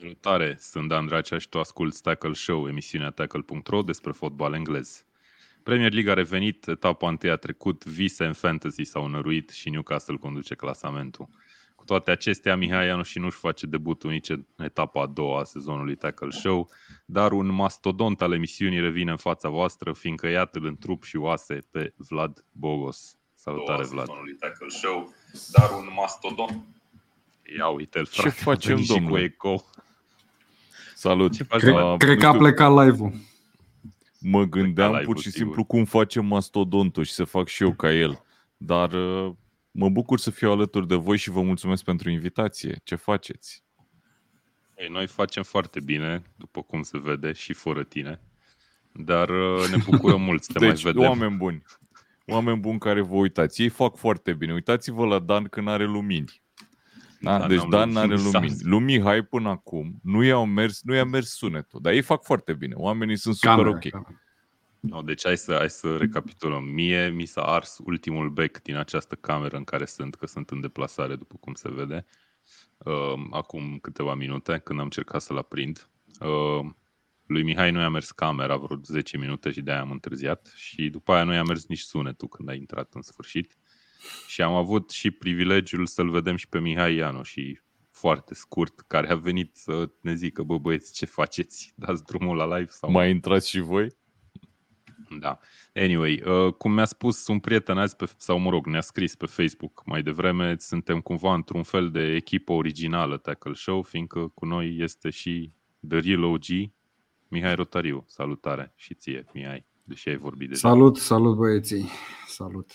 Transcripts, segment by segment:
Salutare, sunt Dan Dracea și tu asculti Tackle Show, emisiunea Tackle.ro despre fotbal englez. Premier League a revenit, etapa întâi a trecut, vise în fantasy s-au năruit și Newcastle conduce clasamentul. Cu toate acestea, Mihai Ianu și nu-și face debutul nici în etapa a doua a sezonului Tackle Show, dar un mastodont al emisiunii revine în fața voastră, fiindcă iată în trup și oase pe Vlad Bogos. Salutare, Vlad. Tackle Show, dar un mastodont. Ia uite-l, frate. Ce facem, domnule? Salut. Ce faci, cred, cred că a plecat live-ul. Mă gândeam pur și simplu cum face mastodontul și să fac și eu ca el. Dar uh, mă bucur să fiu alături de voi și vă mulțumesc pentru invitație. Ce faceți? Ei, noi facem foarte bine, după cum se vede, și fără tine. Dar uh, ne bucurăm mult să te deci, mai vedem. oameni buni. Oameni buni care vă uitați. Ei fac foarte bine. Uitați-vă la Dan când are lumini. Da? Deci Dan are lumini. Lumii hai până acum nu i-au mers, nu i-a mers sunetul, dar ei fac foarte bine. Oamenii sunt super camera, ok. Camera. No, deci hai să, hai să recapitulăm. Mie mi s-a ars ultimul bec din această cameră în care sunt, că sunt în deplasare, după cum se vede, uh, acum câteva minute, când am încercat să-l aprind. Uh, lui Mihai nu i-a mers camera vreo 10 minute și de-aia am întârziat și după aia nu i-a mers nici sunetul când a intrat în sfârșit. Și am avut și privilegiul să-l vedem și pe Mihai Ianu și foarte scurt, care a venit să ne zică, bă băieți, ce faceți? Dați drumul la live? Sau... Mai intrați și voi? Da. Anyway, uh, cum mi-a spus un prieten azi, pe, sau mă rog, ne-a scris pe Facebook mai devreme, suntem cumva într-un fel de echipă originală Tackle Show, fiindcă cu noi este și The Real OG, Mihai Rotariu. Salutare și ție, Mihai, deși ai vorbit deja. Salut, salut băieții, salut.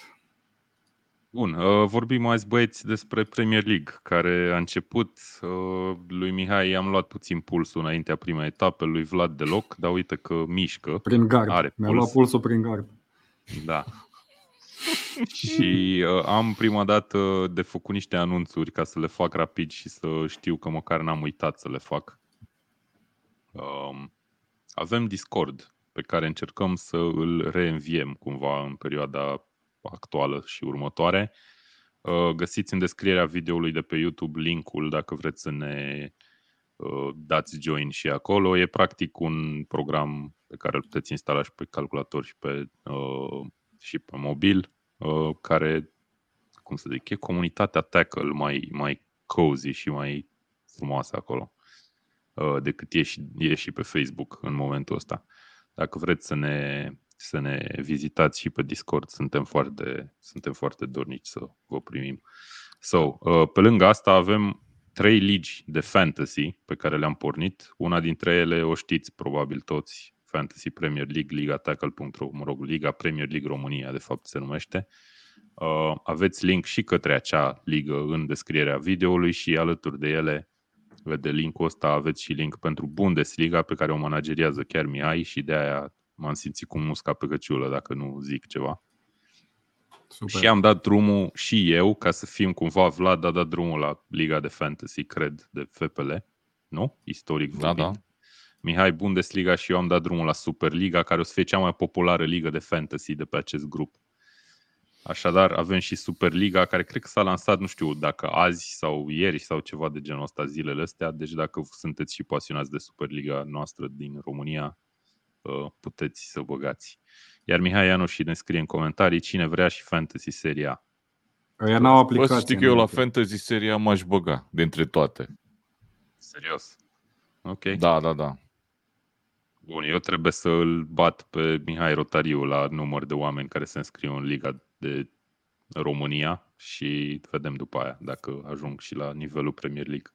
Bun, uh, vorbim azi băieți despre Premier League, care a început. Uh, lui Mihai i-am luat puțin pulsul înaintea primei etape, lui Vlad deloc, dar uite că mișcă. Prin gard. Are puls. Mi-a luat pulsul prin gard. Da. și uh, am prima dată de făcut niște anunțuri ca să le fac rapid și să știu că măcar n-am uitat să le fac. Uh, avem Discord pe care încercăm să îl reînviem cumva în perioada actuală și următoare. Uh, găsiți în descrierea videoului de pe YouTube linkul dacă vreți să ne uh, dați join și acolo. E practic un program pe care îl puteți instala și pe calculator și pe, uh, și pe mobil, care, cum să zic, e comunitatea tackle mai, mai cozy și mai frumoasă acolo decât e și, e și pe Facebook în momentul ăsta. Dacă vreți să ne să ne vizitați și pe Discord. Suntem foarte, suntem foarte dornici să vă primim. So, uh, pe lângă asta avem trei ligi de fantasy pe care le-am pornit. Una dintre ele o știți probabil toți, Fantasy Premier League, Liga Tackle.ro, mă rog, Liga Premier League România, de fapt se numește. Uh, aveți link și către acea ligă în descrierea videoului și alături de ele vede linkul ăsta, aveți și link pentru Bundesliga pe care o manageriază chiar Mihai și de aia M-am simțit cu musca pe căciulă, dacă nu zic ceva. Super. Și am dat drumul și eu, ca să fim cumva, Vlad a dat drumul la Liga de Fantasy, cred, de FPL. Nu? Istoric vorbind. Da, da. Mihai Bundesliga și eu am dat drumul la Superliga, care o să fie cea mai populară ligă de fantasy de pe acest grup. Așadar, avem și Superliga, care cred că s-a lansat, nu știu, dacă azi sau ieri sau ceva de genul ăsta zilele astea. Deci dacă sunteți și pasionați de Superliga noastră din România, puteți să băgați. Iar Mihai Ianu și ne scrie în comentarii cine vrea și Fantasy Seria. Ăia n-au aplicație. știi că eu la Fantasy Seria m-aș băga, dintre toate. Serios? Ok. Da, da, da. Bun, eu trebuie să îl bat pe Mihai Rotariu la număr de oameni care se înscriu în Liga de România și vedem după aia dacă ajung și la nivelul Premier League.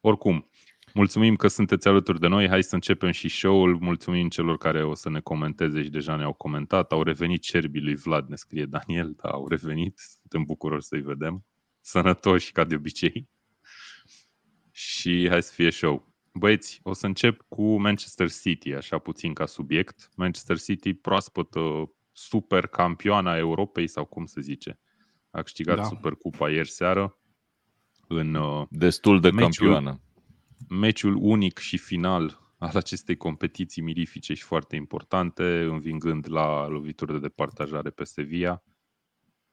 Oricum, Mulțumim că sunteți alături de noi. Hai să începem și show-ul. Mulțumim celor care o să ne comenteze și deja ne-au comentat. Au revenit cerbii lui Vlad, ne scrie Daniel, da, au revenit. Suntem bucuroși să-i vedem. Sănătoși, ca de obicei. Și hai să fie show. Băieți, o să încep cu Manchester City, așa puțin ca subiect. Manchester City proaspătă super campioana Europei, sau cum se zice. A câștigat da. Supercupa ieri seară. În, uh, Destul de meciul, campioană meciul unic și final al acestei competiții mirifice și foarte importante, învingând la lovituri de departajare pe Sevilla.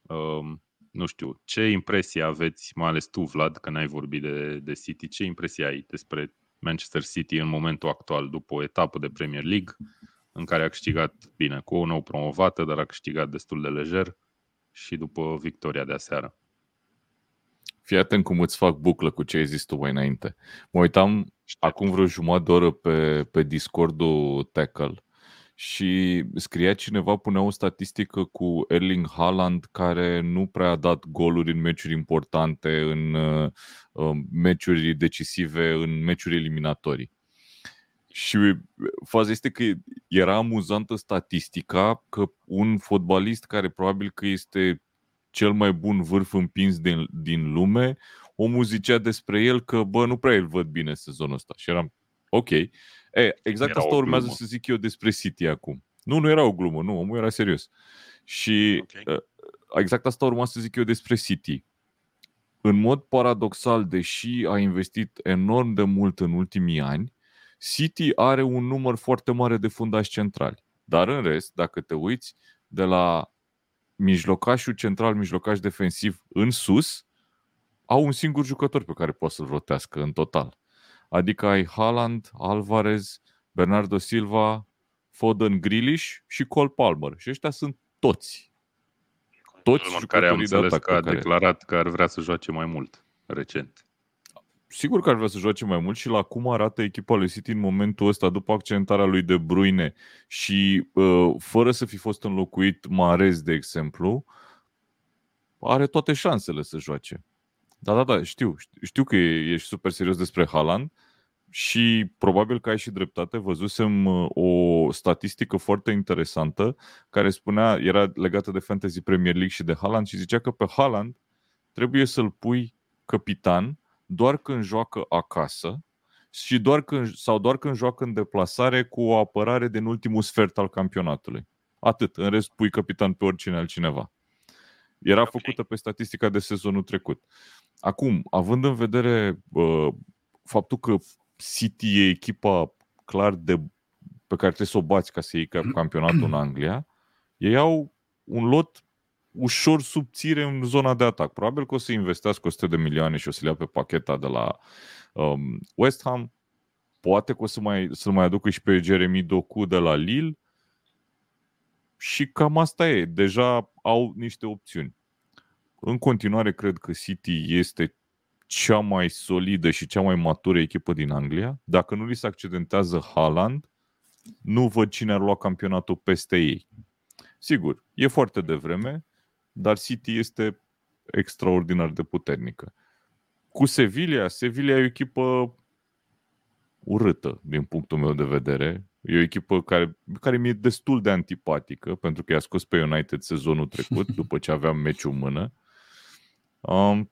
Um, nu știu, ce impresie aveți, mai ales tu, Vlad, că n-ai vorbit de, de City, ce impresie ai despre Manchester City în momentul actual, după o etapă de Premier League, în care a câștigat bine, cu o nouă promovată, dar a câștigat destul de lejer și după victoria de aseară. Fii atent cum îți fac buclă cu ce ai zis tu mai înainte. Mă uitam Știu. acum vreo jumătate de oră pe, pe Discord-ul Tackle și scria cineva, punea o statistică cu Erling Haaland care nu prea a dat goluri în meciuri importante, în uh, meciuri decisive, în meciuri eliminatorii. Și faza este că era amuzantă statistica că un fotbalist care probabil că este cel mai bun vârf împins din, din lume, omul zicea despre el că, bă, nu prea îl văd bine sezonul ăsta. Și eram, ok. E, exact era asta urmează să zic eu despre City acum. Nu, nu era o glumă, nu, omul era serios. Și okay. exact asta urma să zic eu despre City. În mod paradoxal, deși a investit enorm de mult în ultimii ani, City are un număr foarte mare de fundași centrali. Dar în rest, dacă te uiți de la mijlocașul central, mijlocaș defensiv în sus, au un singur jucător pe care poate să-l rotească în total. Adică ai Haaland, Alvarez, Bernardo Silva, Foden, Grealish și Cole Palmer. Și ăștia sunt toți. Toți care am înțeles că a care... declarat că ar vrea să joace mai mult recent sigur că ar vrea să joace mai mult și la cum arată echipa lui City în momentul ăsta, după accentarea lui De Bruyne și uh, fără să fi fost înlocuit Marez, de exemplu, are toate șansele să joace. Da, da, da, știu. Știu că ești super serios despre Haaland și probabil că ai și dreptate. Văzusem uh, o statistică foarte interesantă care spunea, era legată de Fantasy Premier League și de Haaland și zicea că pe Haaland trebuie să-l pui capitan doar când joacă acasă și doar când, sau doar când joacă în deplasare cu o apărare din ultimul sfert al campionatului. Atât. În rest, pui capitan pe oricine altcineva. Era okay. făcută pe statistica de sezonul trecut. Acum, având în vedere uh, faptul că City e echipa clar de pe care trebuie să o bați ca să iei campionatul în Anglia, ei au un lot ușor subțire în zona de atac. Probabil că o să investească 100 de milioane și o să le ia pe pacheta de la um, West Ham. Poate că o să mai, să mai aducă și pe Jeremy Doku de la Lille. Și cam asta e. Deja au niște opțiuni. În continuare, cred că City este cea mai solidă și cea mai matură echipă din Anglia. Dacă nu li se accidentează Haaland, nu văd cine ar lua campionatul peste ei. Sigur, e foarte devreme, dar City este extraordinar de puternică. Cu Sevilla, Sevilla e o echipă urâtă din punctul meu de vedere. E o echipă care, care mi-e destul de antipatică, pentru că i-a scos pe United sezonul trecut, după ce aveam meciul în mână. Um,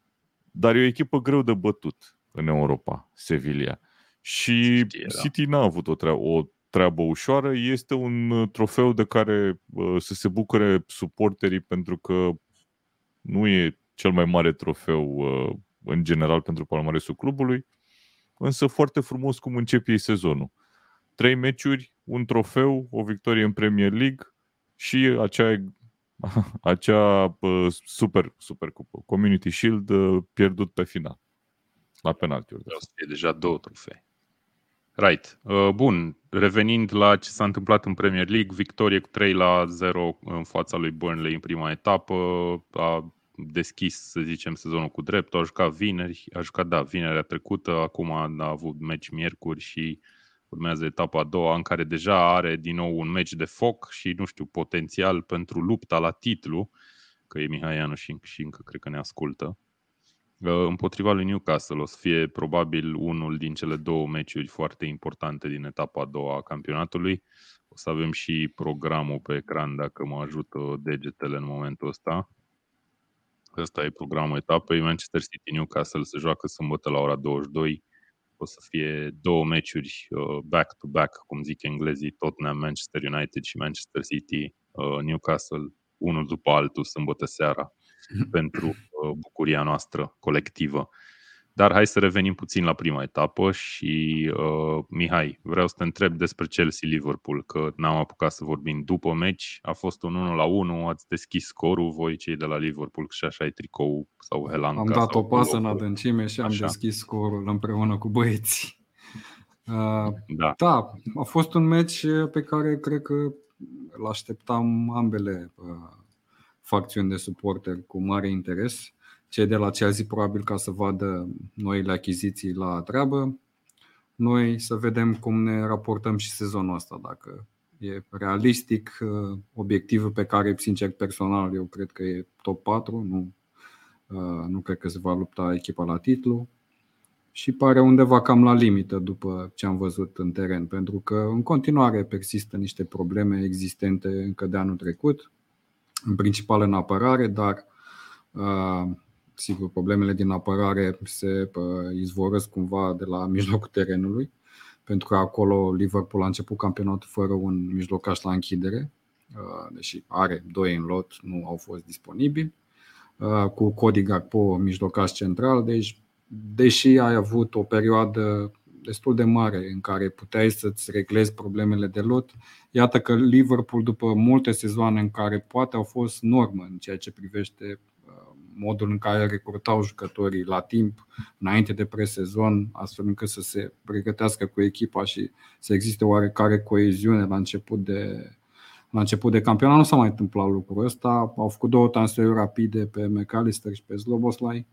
dar e o echipă greu de bătut în Europa, Sevilla. Și City, da. City n-a avut o, treabă, o treabă ușoară, este un uh, trofeu de care uh, să se bucure suporterii pentru că nu e cel mai mare trofeu uh, în general pentru palmaresul clubului, însă foarte frumos cum începe sezonul. Trei meciuri, un trofeu, o victorie în Premier League și acea, acea super, super cupă, Community Shield pierdut pe final, la penaltiuri. E deja două trofee. Right. Uh, bun. Revenind la ce s-a întâmplat în Premier League, victorie cu 3 la 0 în fața lui Burnley în prima etapă. A deschis, să zicem, sezonul cu drept. A jucat vineri, a jucat, da, vinerea trecută, acum a avut meci miercuri și urmează etapa a doua în care deja are din nou un meci de foc și, nu știu, potențial pentru lupta la titlu, că e Mihai Ianu și, și încă cred că ne ascultă. Uh, împotriva lui Newcastle o să fie probabil unul din cele două meciuri foarte importante din etapa a doua a campionatului. O să avem și programul pe ecran dacă mă ajută degetele în momentul ăsta. Ăsta e programul etapei. Manchester City Newcastle se joacă sâmbătă la ora 22. O să fie două meciuri uh, back-to-back, cum zic englezii, Tottenham, Manchester United și Manchester City, uh, Newcastle, unul după altul, sâmbătă seara pentru uh, bucuria noastră colectivă. Dar hai să revenim puțin la prima etapă și, uh, Mihai, vreau să te întreb despre Chelsea-Liverpool, că n-am apucat să vorbim după meci. A fost un 1 la 1, ați deschis scorul voi cei de la Liverpool și așa ai tricou sau Helanca. Am dat o pasă în adâncime și am așa. deschis scorul împreună cu băieții. Da. da, a fost un meci pe care cred că îl așteptam ambele facțiuni de suporteri cu mare interes. Cei de la Chelsea probabil ca să vadă noile achiziții la treabă. Noi să vedem cum ne raportăm și sezonul ăsta, dacă e realistic, obiectivul pe care, sincer, personal, eu cred că e top 4, nu, nu cred că se va lupta echipa la titlu și pare undeva cam la limită după ce am văzut în teren, pentru că în continuare persistă niște probleme existente încă de anul trecut, în principal în apărare, dar sigur problemele din apărare se izvorăsc cumva de la mijlocul terenului, pentru că acolo Liverpool a început campionatul fără un mijlocaș la închidere, deși are doi în lot, nu au fost disponibili, cu Cody Gakpo mijlocaș central, deci deși ai avut o perioadă destul de mare în care puteai să-ți reglezi problemele de lot, iată că Liverpool, după multe sezoane în care poate au fost normă în ceea ce privește uh, modul în care recrutau jucătorii la timp, înainte de presezon, astfel încât să se pregătească cu echipa și să existe oarecare coeziune la început de, la început de campionat. Nu s-a mai întâmplat lucrul ăsta. Au făcut două transferuri rapide pe McAllister și pe Sloboslai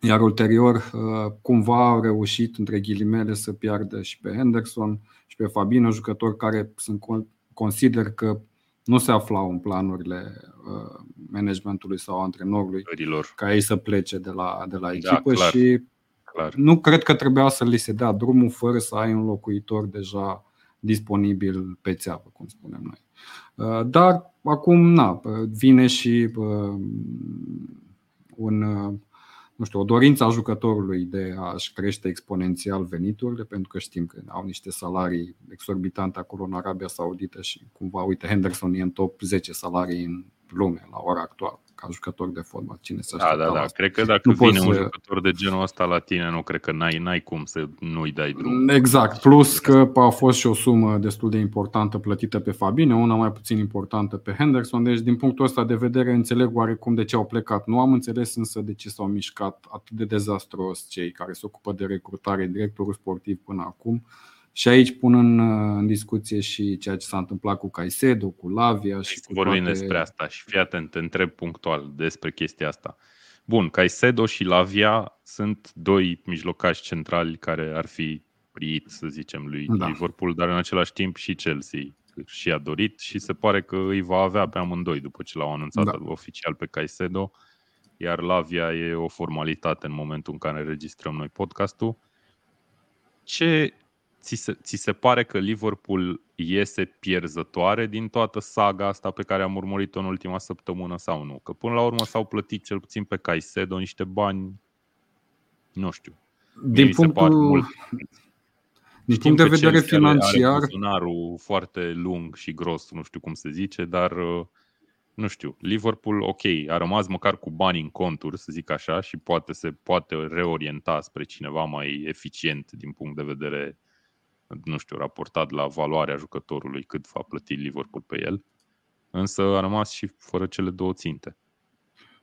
iar ulterior uh, cumva au reușit, între ghilimele, să piardă și pe Henderson și pe Fabino, jucători care sunt, consider că nu se aflau în planurile uh, managementului sau antrenorului Ărilor. ca ei să plece de la, de la da, echipă da, clar, și clar. nu cred că trebuia să li se dea drumul fără să ai un locuitor deja disponibil pe țeavă, cum spunem noi. Uh, dar acum na, vine și un nu știu, o dorință a jucătorului de a-și crește exponențial veniturile, pentru că știm că au niște salarii exorbitante acolo în Arabia Saudită și cumva, uite, Henderson e în top 10 salarii în lume la ora actuală ca jucător de fotbal. Cine să Da, da, da. Asta? Cred că dacă nu vine un să... jucător de genul ăsta la tine, nu cred că n-ai, n-ai cum să nu-i dai drum. Exact. Plus că a fost și o sumă destul de importantă plătită pe Fabine, una mai puțin importantă pe Henderson. Deci, din punctul ăsta de vedere, înțeleg oarecum de ce au plecat. Nu am înțeles însă de ce s-au mișcat atât de dezastruos cei care se ocupă de recrutare, directorul sportiv până acum. Și aici pun în, în discuție și ceea ce s-a întâmplat cu Caicedo, cu Lavia și cu Vorbim toate... despre asta și fii atent, te întreb punctual despre chestia asta. Bun, Caicedo și Lavia sunt doi mijlocași centrali care ar fi priit, să zicem, lui da. Liverpool, dar în același timp și Chelsea și a dorit și se pare că îi va avea pe amândoi după ce l-au anunțat da. oficial pe Caicedo, iar Lavia e o formalitate în momentul în care registrăm noi podcastul. Ce ți se, ți se pare că Liverpool iese pierzătoare din toată saga asta pe care am urmărit-o în ultima săptămână sau nu? Că până la urmă s-au plătit cel puțin pe Caicedo niște bani, nu știu. Din punctul, mult. din punct de vedere financiar... Are foarte lung și gros, nu știu cum se zice, dar nu știu, Liverpool, ok, a rămas măcar cu bani în conturi, să zic așa, și poate se poate reorienta spre cineva mai eficient din punct de vedere nu știu, raportat la valoarea jucătorului cât va plăti Liverpool pe el, însă a rămas și fără cele două ținte.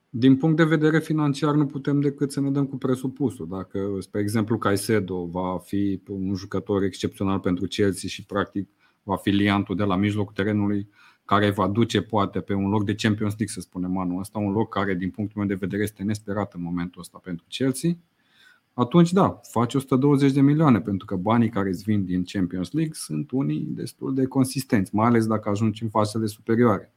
Din punct de vedere financiar nu putem decât să ne dăm cu presupusul. Dacă, spre exemplu, Caicedo va fi un jucător excepțional pentru Chelsea și practic va fi liantul de la mijlocul terenului care va duce poate pe un loc de Champions League, să spunem anul ăsta, un loc care din punctul meu de vedere este nesperat în momentul ăsta pentru Chelsea, atunci da, faci 120 de milioane, pentru că banii care îți vin din Champions League sunt unii destul de consistenți, mai ales dacă ajungi în fazele superioare.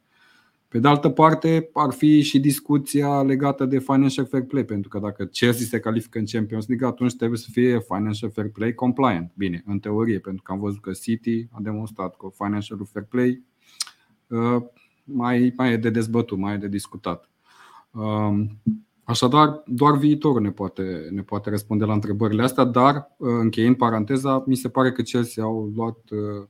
Pe de altă parte, ar fi și discuția legată de financial fair play, pentru că dacă Chelsea se califică în Champions League, atunci trebuie să fie financial fair play compliant. Bine, în teorie, pentru că am văzut că City a demonstrat că financial fair play uh, mai, mai e de dezbătut, mai e de discutat. Um, Așadar, doar viitorul ne poate, ne poate răspunde la întrebările astea, dar, uh, încheiind paranteza, mi se pare că Chelsea au luat uh,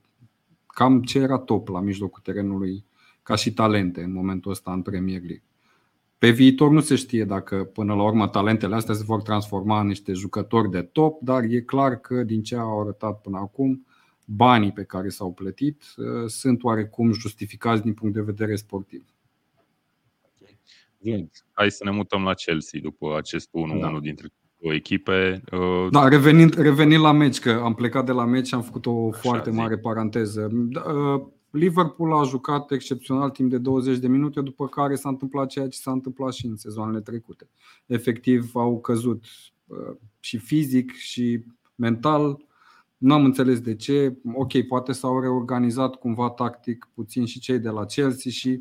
cam ce era top la mijlocul terenului ca și talente în momentul ăsta în Premier League. Pe viitor nu se știe dacă până la urmă talentele astea se vor transforma în niște jucători de top, dar e clar că din ce au arătat până acum, banii pe care s-au plătit uh, sunt oarecum justificați din punct de vedere sportiv. Bun. Hai să ne mutăm la Chelsea după acest 1-1 da. dintre două echipe. Uh... Da, revenind, revenind la meci, că am plecat de la meci și am făcut o Așa, foarte zi. mare paranteză. Da, uh, Liverpool a jucat excepțional timp de 20 de minute, după care s-a întâmplat ceea ce s-a întâmplat și în sezoanele trecute. Efectiv, au căzut uh, și fizic și mental. Nu am înțeles de ce. Ok, poate s-au reorganizat cumva tactic puțin și cei de la Chelsea și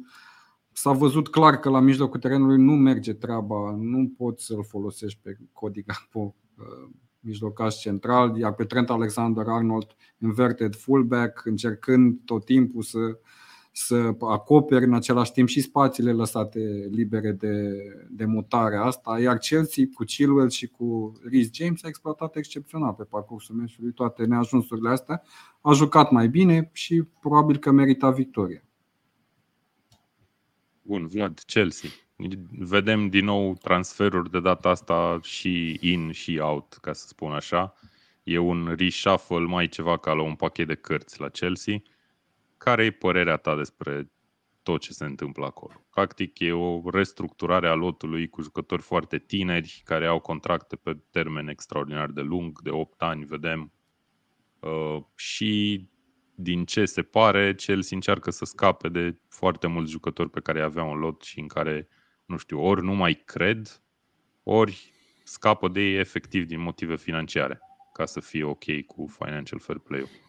s-a văzut clar că la mijlocul terenului nu merge treaba, nu poți să-l folosești pe Cody Gakpo uh, mijlocaș central, iar pe Trent Alexander-Arnold inverted fullback, încercând tot timpul să, să acoperi în același timp și spațiile lăsate libere de, de mutare asta, iar Chelsea cu Chilwell și cu Rhys James a exploatat excepțional pe parcursul meciului toate neajunsurile astea, a jucat mai bine și probabil că merita victoria. Bun, Vlad, Chelsea. Vedem din nou transferuri de data asta și in și out, ca să spun așa. E un reshuffle mai ceva ca la un pachet de cărți la Chelsea. Care e părerea ta despre tot ce se întâmplă acolo? Practic e o restructurare a lotului cu jucători foarte tineri care au contracte pe termen extraordinar de lung, de 8 ani, vedem. Uh, și din ce se pare, Chelsea încearcă să scape de foarte mulți jucători pe care avea un lot și în care nu știu, ori nu mai cred, ori scapă de ei efectiv din motive financiare, ca să fie ok cu financial fair play-ul.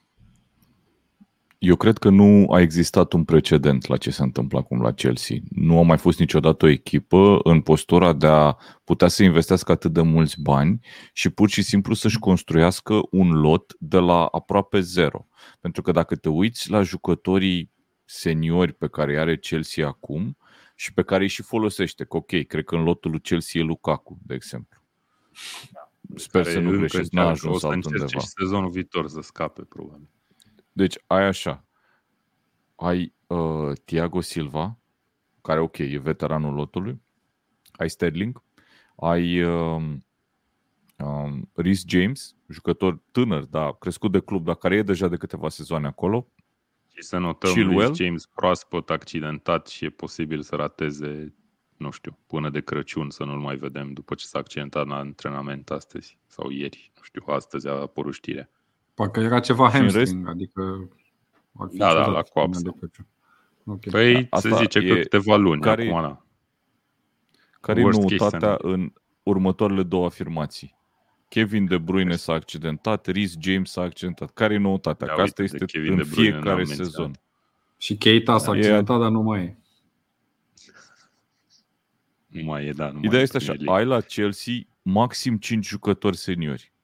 Eu cred că nu a existat un precedent la ce se întâmplă acum la Chelsea. Nu a mai fost niciodată o echipă în postura de a putea să investească atât de mulți bani și pur și simplu să-și construiască un lot de la aproape zero. Pentru că dacă te uiți la jucătorii seniori pe care îi are Chelsea acum, și pe care îi și folosește. Că ok, cred că în lotul lui Chelsea e Lukaku, de exemplu. Da. Sper să nu greșesc, n-a ajuns altundeva. și sezonul viitor să scape, probabil. Deci ai așa, ai uh, Thiago Silva, care ok, e veteranul lotului, ai Sterling, ai uh, um, Rhys James, jucător tânăr, dar crescut de club, dar care e deja de câteva sezoane acolo, și să notăm Chilwell. James proaspăt accidentat și e posibil să rateze, nu știu, până de Crăciun să nu-l mai vedem după ce s-a accidentat la antrenament astăzi sau ieri. Nu știu, astăzi a apărut știrea. Parcă era ceva hamstring, rest... adică ar fi da, da, la coapsă. Okay. Păi da, se zice că câteva luni care, acum, da. Care e noutatea în următoarele două afirmații? Kevin De Bruyne s-a accidentat, Rhys James s-a accidentat. Care e noutatea? Că asta este Kevin în fiecare sezon. Și Keita s-a accidentat, e... dar nu mai e. Nu mai e, da. Nu Ideea este așa, ai la Chelsea maxim 5 jucători seniori.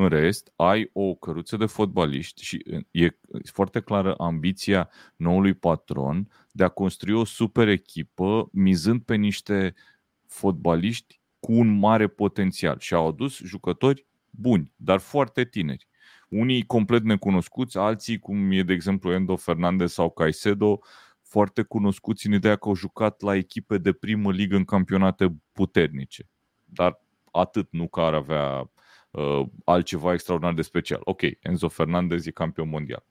În rest, ai o căruță de fotbaliști și e foarte clară ambiția noului patron de a construi o super echipă mizând pe niște fotbaliști cu un mare potențial și au adus jucători buni, dar foarte tineri. Unii complet necunoscuți, alții, cum e de exemplu Endo Fernandez sau Caicedo, foarte cunoscuți în ideea că au jucat la echipe de primă ligă în campionate puternice. Dar atât, nu că ar avea uh, altceva extraordinar de special. Ok, Enzo Fernandez e campion mondial.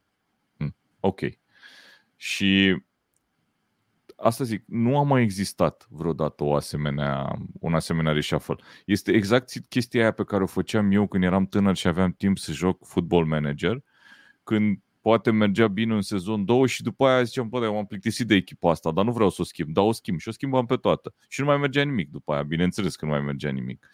Hm, ok. Și asta zic, nu a mai existat vreodată o asemenea, un asemenea reshuffle. Este exact chestia aia pe care o făceam eu când eram tânăr și aveam timp să joc football manager, când poate mergea bine în sezon 2 și după aia ziceam, bă, m-am plictisit de echipa asta, dar nu vreau să o schimb, dar o schimb și o schimbam pe toată. Și nu mai mergea nimic după aia, bineînțeles că nu mai mergea nimic.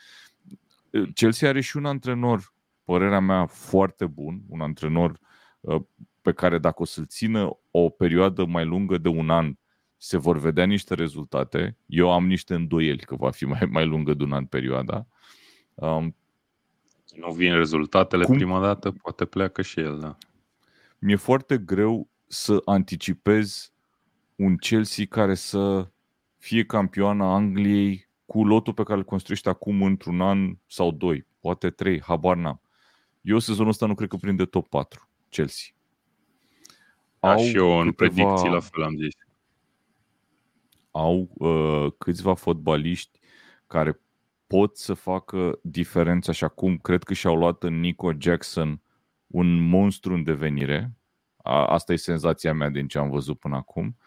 Chelsea are și un antrenor, părerea mea, foarte bun, un antrenor uh, pe care dacă o să-l țină o perioadă mai lungă de un an, se vor vedea niște rezultate. Eu am niște îndoieli că va fi mai, mai lungă de un an perioada. Um, nu vin rezultatele cum? prima dată, poate pleacă și el, da. Mi-e foarte greu să anticipez un Chelsea care să fie campioana Angliei cu lotul pe care îl construiește acum într-un an sau doi, poate trei, habar n-am. Eu sezonul ăsta nu cred că prinde top 4, Chelsea. Da, Au și eu în câteva... predicții la fel am zis au uh, câțiva fotbaliști care pot să facă diferența și acum cred că și-au luat în Nico Jackson un monstru în devenire. A, asta e senzația mea din ce am văzut până acum.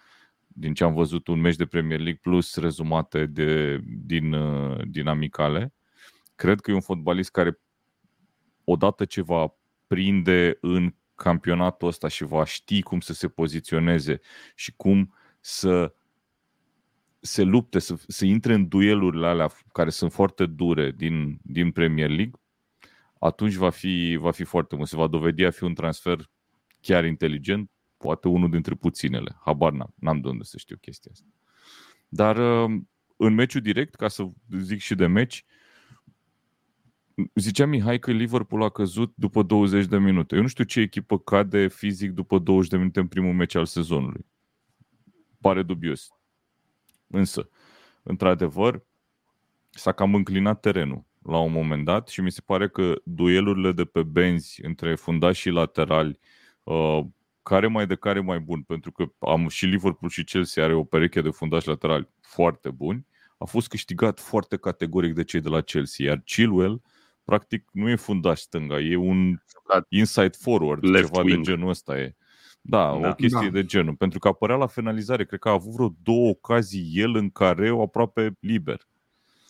Din ce am văzut un meci de Premier League plus rezumate de, din, uh, din amicale. cred că e un fotbalist care odată ce va prinde în campionatul ăsta și va ști cum să se poziționeze și cum să se lupte, să, să intre în duelurile alea care sunt foarte dure din, din Premier League, atunci va fi, va fi foarte mult. Se va dovedi a fi un transfer chiar inteligent, poate unul dintre puținele. Habar n-am, n-am de unde să știu chestia asta. Dar uh, în meciul direct, ca să zic și de meci, zicea Mihai că Liverpool a căzut după 20 de minute. Eu nu știu ce echipă cade fizic după 20 de minute în primul meci al sezonului. Pare dubios. Însă, într-adevăr, s-a cam înclinat terenul la un moment dat și mi se pare că duelurile de pe benzi între fundași și laterali, uh, care mai de care mai bun, pentru că am și Liverpool și Chelsea are o pereche de fundași laterali foarte buni, a fost câștigat foarte categoric de cei de la Chelsea, iar Chilwell practic nu e fundaș stânga, e un inside forward, Left ceva wing. de genul ăsta e. Da, da, o chestie da. de genul. Pentru că apărea la finalizare, cred că a avut vreo două ocazii el în care o aproape liber.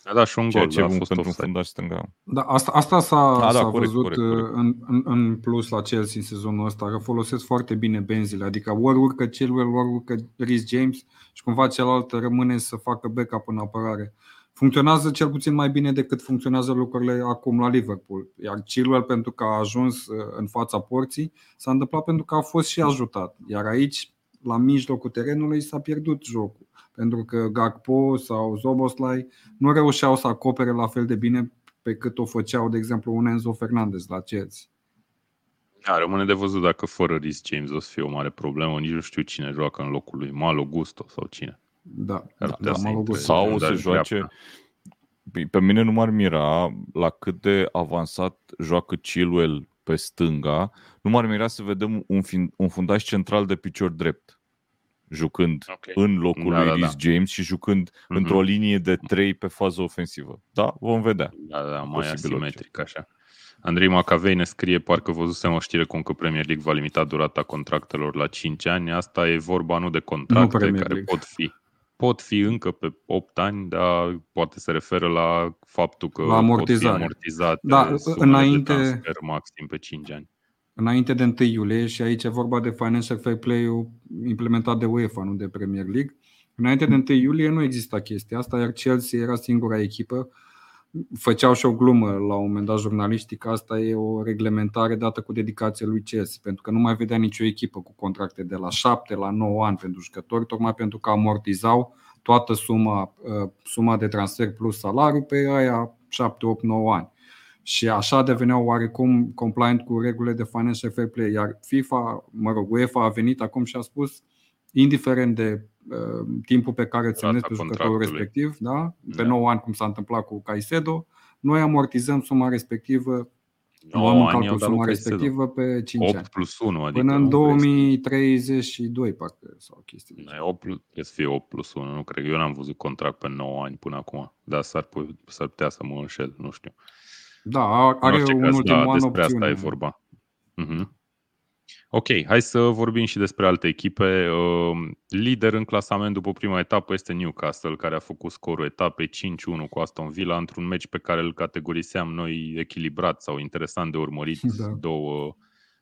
A dat și un gol, ce da, a fost pentru un fundaș stânga. Da, asta, asta s-a, a, da, s-a corect, văzut corect, corect. În, în, în plus la Chelsea în sezonul ăsta, că folosesc foarte bine benzile, adică ori urcă Chilwell, ori urcă Rhys James și cumva celălalt rămâne să facă backup în apărare funcționează cel puțin mai bine decât funcționează lucrurile acum la Liverpool. Iar Chilwell, pentru că a ajuns uh, în fața porții, s-a întâmplat pentru că a fost și ajutat. Iar aici, la mijlocul terenului, s-a pierdut jocul. Pentru că Gakpo sau Zoboslai nu reușeau să acopere la fel de bine pe cât o făceau, de exemplu, un Enzo Fernandez la Chelsea. Da, rămâne de văzut dacă fără Rhys James o să fie o mare problemă. Nici nu știu cine joacă în locul lui, Malo Gusto sau cine. Da, da, da Sau o să joace... Pe mine nu m-ar mira la cât de avansat joacă Chilwell pe stânga. Nu m-ar mira să vedem un, fin, un fundaș central de picior drept jucând okay. în locul da, lui da, Rhys da. James și jucând mm-hmm. într-o linie de 3 pe fază ofensivă. Da, vom vedea. Da, da, mai asimetric așa. Andrei Macavei ne scrie, parcă văzusem o știre cum că Premier League va limita durata contractelor la 5 ani. Asta e vorba nu de contracte nu care pot fi pot fi încă pe 8 ani, dar poate se referă la faptul că la amortizare. pot fi amortizate da, înainte, de transfer maxim pe 5 ani. Înainte de 1 iulie, și aici e vorba de Financial Fair Play-ul implementat de UEFA, nu de Premier League, înainte de 1 iulie nu exista chestia asta, iar Chelsea era singura echipă făceau și o glumă la un moment dat jurnaliștii că asta e o reglementare dată cu dedicație lui Chelsea, pentru că nu mai vedea nicio echipă cu contracte de la 7 la 9 ani pentru jucători, tocmai pentru că amortizau toată suma, uh, suma de transfer plus salariu pe aia 7, 8, 9 ani. Și așa deveneau oarecum compliant cu regulile de financial fair play. Iar FIFA, mă rog, UEFA a venit acum și a spus, indiferent de Uh, timpul pe care îți semnezi pe jucătorul respectiv, da? pe da. 9 ani, cum s-a întâmplat cu Caicedo, noi amortizăm suma respectivă luăm în calcul suma respectivă pe 5 8 ani. plus 1, adică Până în 2032, parcă, sau chestii. 8 plus, trebuie să fie 8 plus 1, nu cred. Eu n-am văzut contract pe 9 ani până acum, dar s-ar, s-ar putea să mă înșel, nu știu. Da, are un ultim da, an despre opțiune. asta e vorba. Uh-huh. Ok, hai să vorbim și despre alte echipe. Ehm, lider în clasament după prima etapă este Newcastle, care a făcut scorul etapei 5-1 cu Aston Villa într-un meci pe care îl categoriseam noi echilibrat sau interesant de urmărit. Da. Două,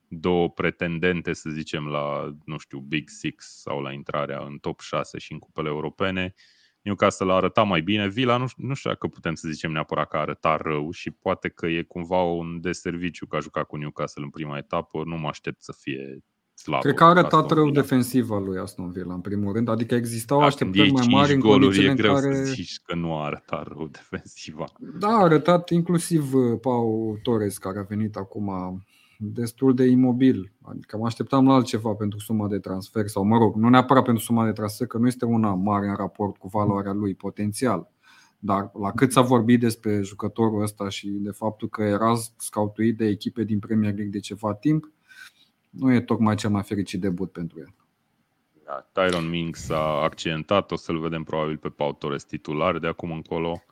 două pretendente, să zicem, la, nu știu, Big Six sau la intrarea în top 6 și în cupele europene. Newcastle a arătat mai bine. Villa nu, nu știu dacă putem să zicem neapărat că a arătat rău și poate că e cumva un deserviciu că a jucat cu Newcastle în prima etapă. Nu mă aștept să fie slab. Cred că a arătat rău defensiva lui Aston Villa în primul rând. Adică existau da, așteptări mai mari în goluri, e greu în care... să zici că nu a arătat rău defensiva. Da, a arătat inclusiv uh, Pau Torres care a venit acum destul de imobil. Adică mă așteptam la altceva pentru suma de transfer sau, mă rog, nu neapărat pentru suma de transfer, că nu este una mare în raport cu valoarea lui potențial. Dar la cât s-a vorbit despre jucătorul ăsta și de faptul că era scautuit de echipe din Premier League de ceva timp, nu e tocmai cel mai fericit debut pentru el. Da, Tyron Mings s-a accidentat, o să-l vedem probabil pe Pau Torres titular de acum încolo.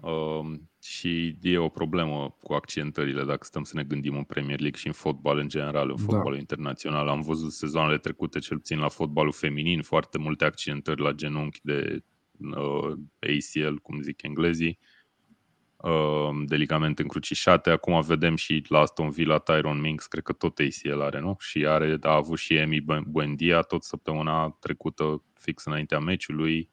Um, și e o problemă cu accidentările dacă stăm să ne gândim în Premier League și în fotbal în general, în da. fotbalul da. internațional. Am văzut sezoanele trecute, cel puțin la fotbalul feminin, foarte multe accidentări la genunchi de uh, ACL, cum zic englezii. uh, de ligamente încrucișate. Acum vedem și la Aston Villa Tyron Minks, cred că tot ACL are, nu? Și are, a avut și Emi Buendia tot săptămâna trecută, fix înaintea meciului.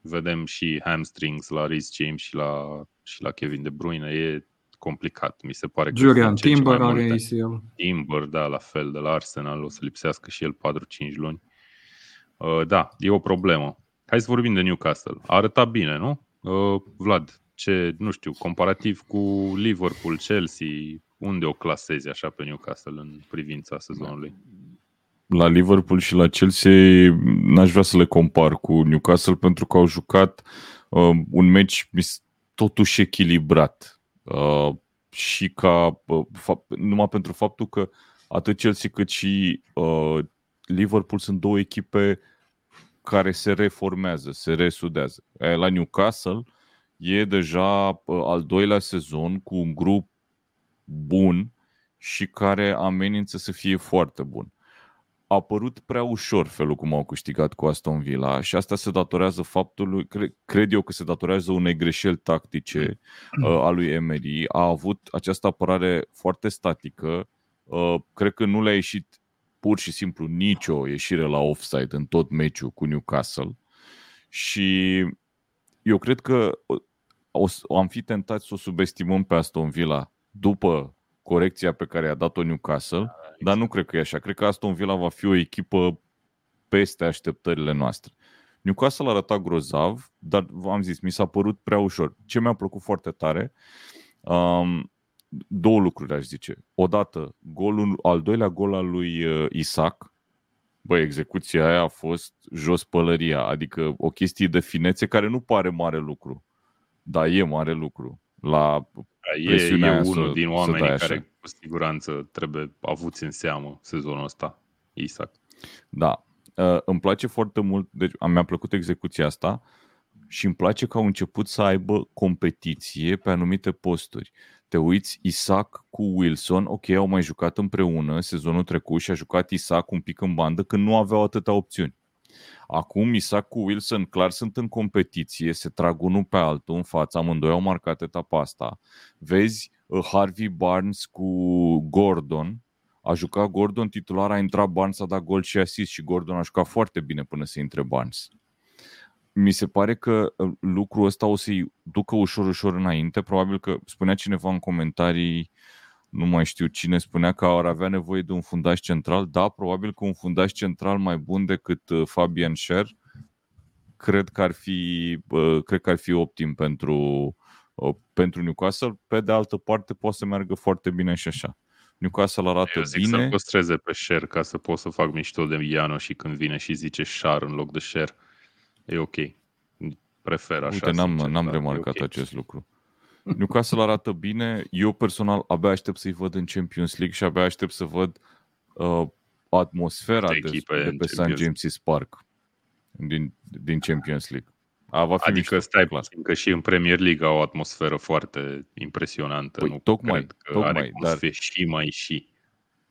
Vedem și hamstrings la Rhys James și la, și la Kevin De Bruyne. E complicat. Mi se pare că Julian Timber are ACL. Timber, da, la fel, de la Arsenal. O să lipsească și el 4-5 luni. Uh, da, e o problemă. Hai să vorbim de Newcastle. A arătat bine, nu? Uh, Vlad, ce, nu știu, comparativ cu Liverpool, Chelsea, unde o clasezi așa pe Newcastle în privința sezonului? La Liverpool și la Chelsea n-aș vrea să le compar cu Newcastle pentru că au jucat uh, un meci totuși echilibrat. Uh, și ca uh, fapt, numai pentru faptul că atât Chelsea cât și uh, Liverpool sunt două echipe care se reformează, se resudează. La Newcastle e deja uh, al doilea sezon cu un grup bun și care amenință să fie foarte bun. A părut prea ușor felul cum au câștigat cu Aston Villa și asta se datorează faptului, cred eu că se datorează unei greșeli tactice uh, a lui Emery. A avut această apărare foarte statică, uh, cred că nu le-a ieșit pur și simplu nicio ieșire la offside în tot meciul cu Newcastle. Și eu cred că o, am fi tentat să o subestimăm pe Aston Villa după corecția pe care a dat-o Newcastle, da, exact. dar nu cred că e așa. Cred că Aston Villa va fi o echipă peste așteptările noastre. Newcastle a arătat grozav, dar v-am zis, mi s-a părut prea ușor. Ce mi-a plăcut foarte tare, um, două lucruri aș zice. Odată, golul, al doilea gol al lui uh, Isaac, bă, execuția aia a fost jos pălăria, adică o chestie de finețe care nu pare mare lucru, dar e mare lucru. La e, e unul să, din oamenii care cu siguranță trebuie avuți în seamă sezonul ăsta, Isaac. Da, uh, îmi place foarte mult, deci mi-a plăcut execuția asta și îmi place că au început să aibă competiție pe anumite posturi te uiți Isaac cu Wilson, ok, au mai jucat împreună sezonul trecut și a jucat Isaac un pic în bandă când nu aveau atâtea opțiuni. Acum Isaac cu Wilson clar sunt în competiție, se trag unul pe altul în față, amândoi au marcat etapa asta. Vezi uh, Harvey Barnes cu Gordon, a jucat Gordon titular, a intrat Barnes, a dat gol și asist și Gordon a jucat foarte bine până să intre Barnes mi se pare că uh, lucrul ăsta o să-i ducă ușor, ușor înainte. Probabil că spunea cineva în comentarii, nu mai știu cine, spunea că ar avea nevoie de un fundaș central. Da, probabil că un fundaș central mai bun decât uh, Fabian Scher cred că ar fi, uh, cred că ar fi optim pentru, pentru Newcastle. Pe de altă parte, poate să meargă foarte bine și așa. Newcastle arată Eu zic bine. să păstreze pe Sher ca să pot să fac mișto de Iano și când vine și zice Shar în loc de Sher e ok. Prefer așa. Uite, n-am, sincer, n-am remarcat okay. acest lucru. Newcastle arată bine. Eu personal abia aștept să-i văd în Champions League și abia aștept să văd uh, atmosfera de, de, de pe St. James's Park din, din Champions League. A, va fi adică stai clar. că și în Premier League au o atmosferă foarte impresionantă. Păi, nu tocmai, cred că tocmai, are cum dar... să fie și mai și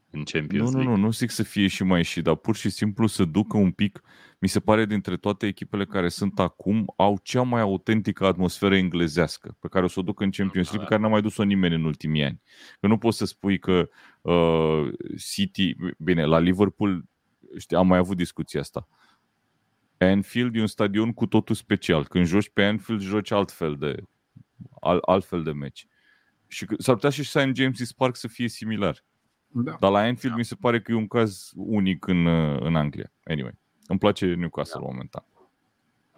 în Champions nu, League. Nu, nu, nu zic să fie și mai și, dar pur și simplu să ducă un pic, mi se pare dintre toate echipele care sunt acum, au cea mai autentică atmosferă englezească, pe care o să o ducă în Champions League, pe care n-a mai dus-o nimeni în ultimii ani. Că nu poți să spui că uh, City, bine, la Liverpool, știi, am mai avut discuția asta. Anfield e un stadion cu totul special. Când joci pe Anfield, joci altfel de, al, altfel de meci. Și s-ar putea și St. James's Park să fie similar. Da. Dar la Anfield da. mi se pare că e un caz unic în, în Anglia. Anyway, îmi place Newcastle da. momentan.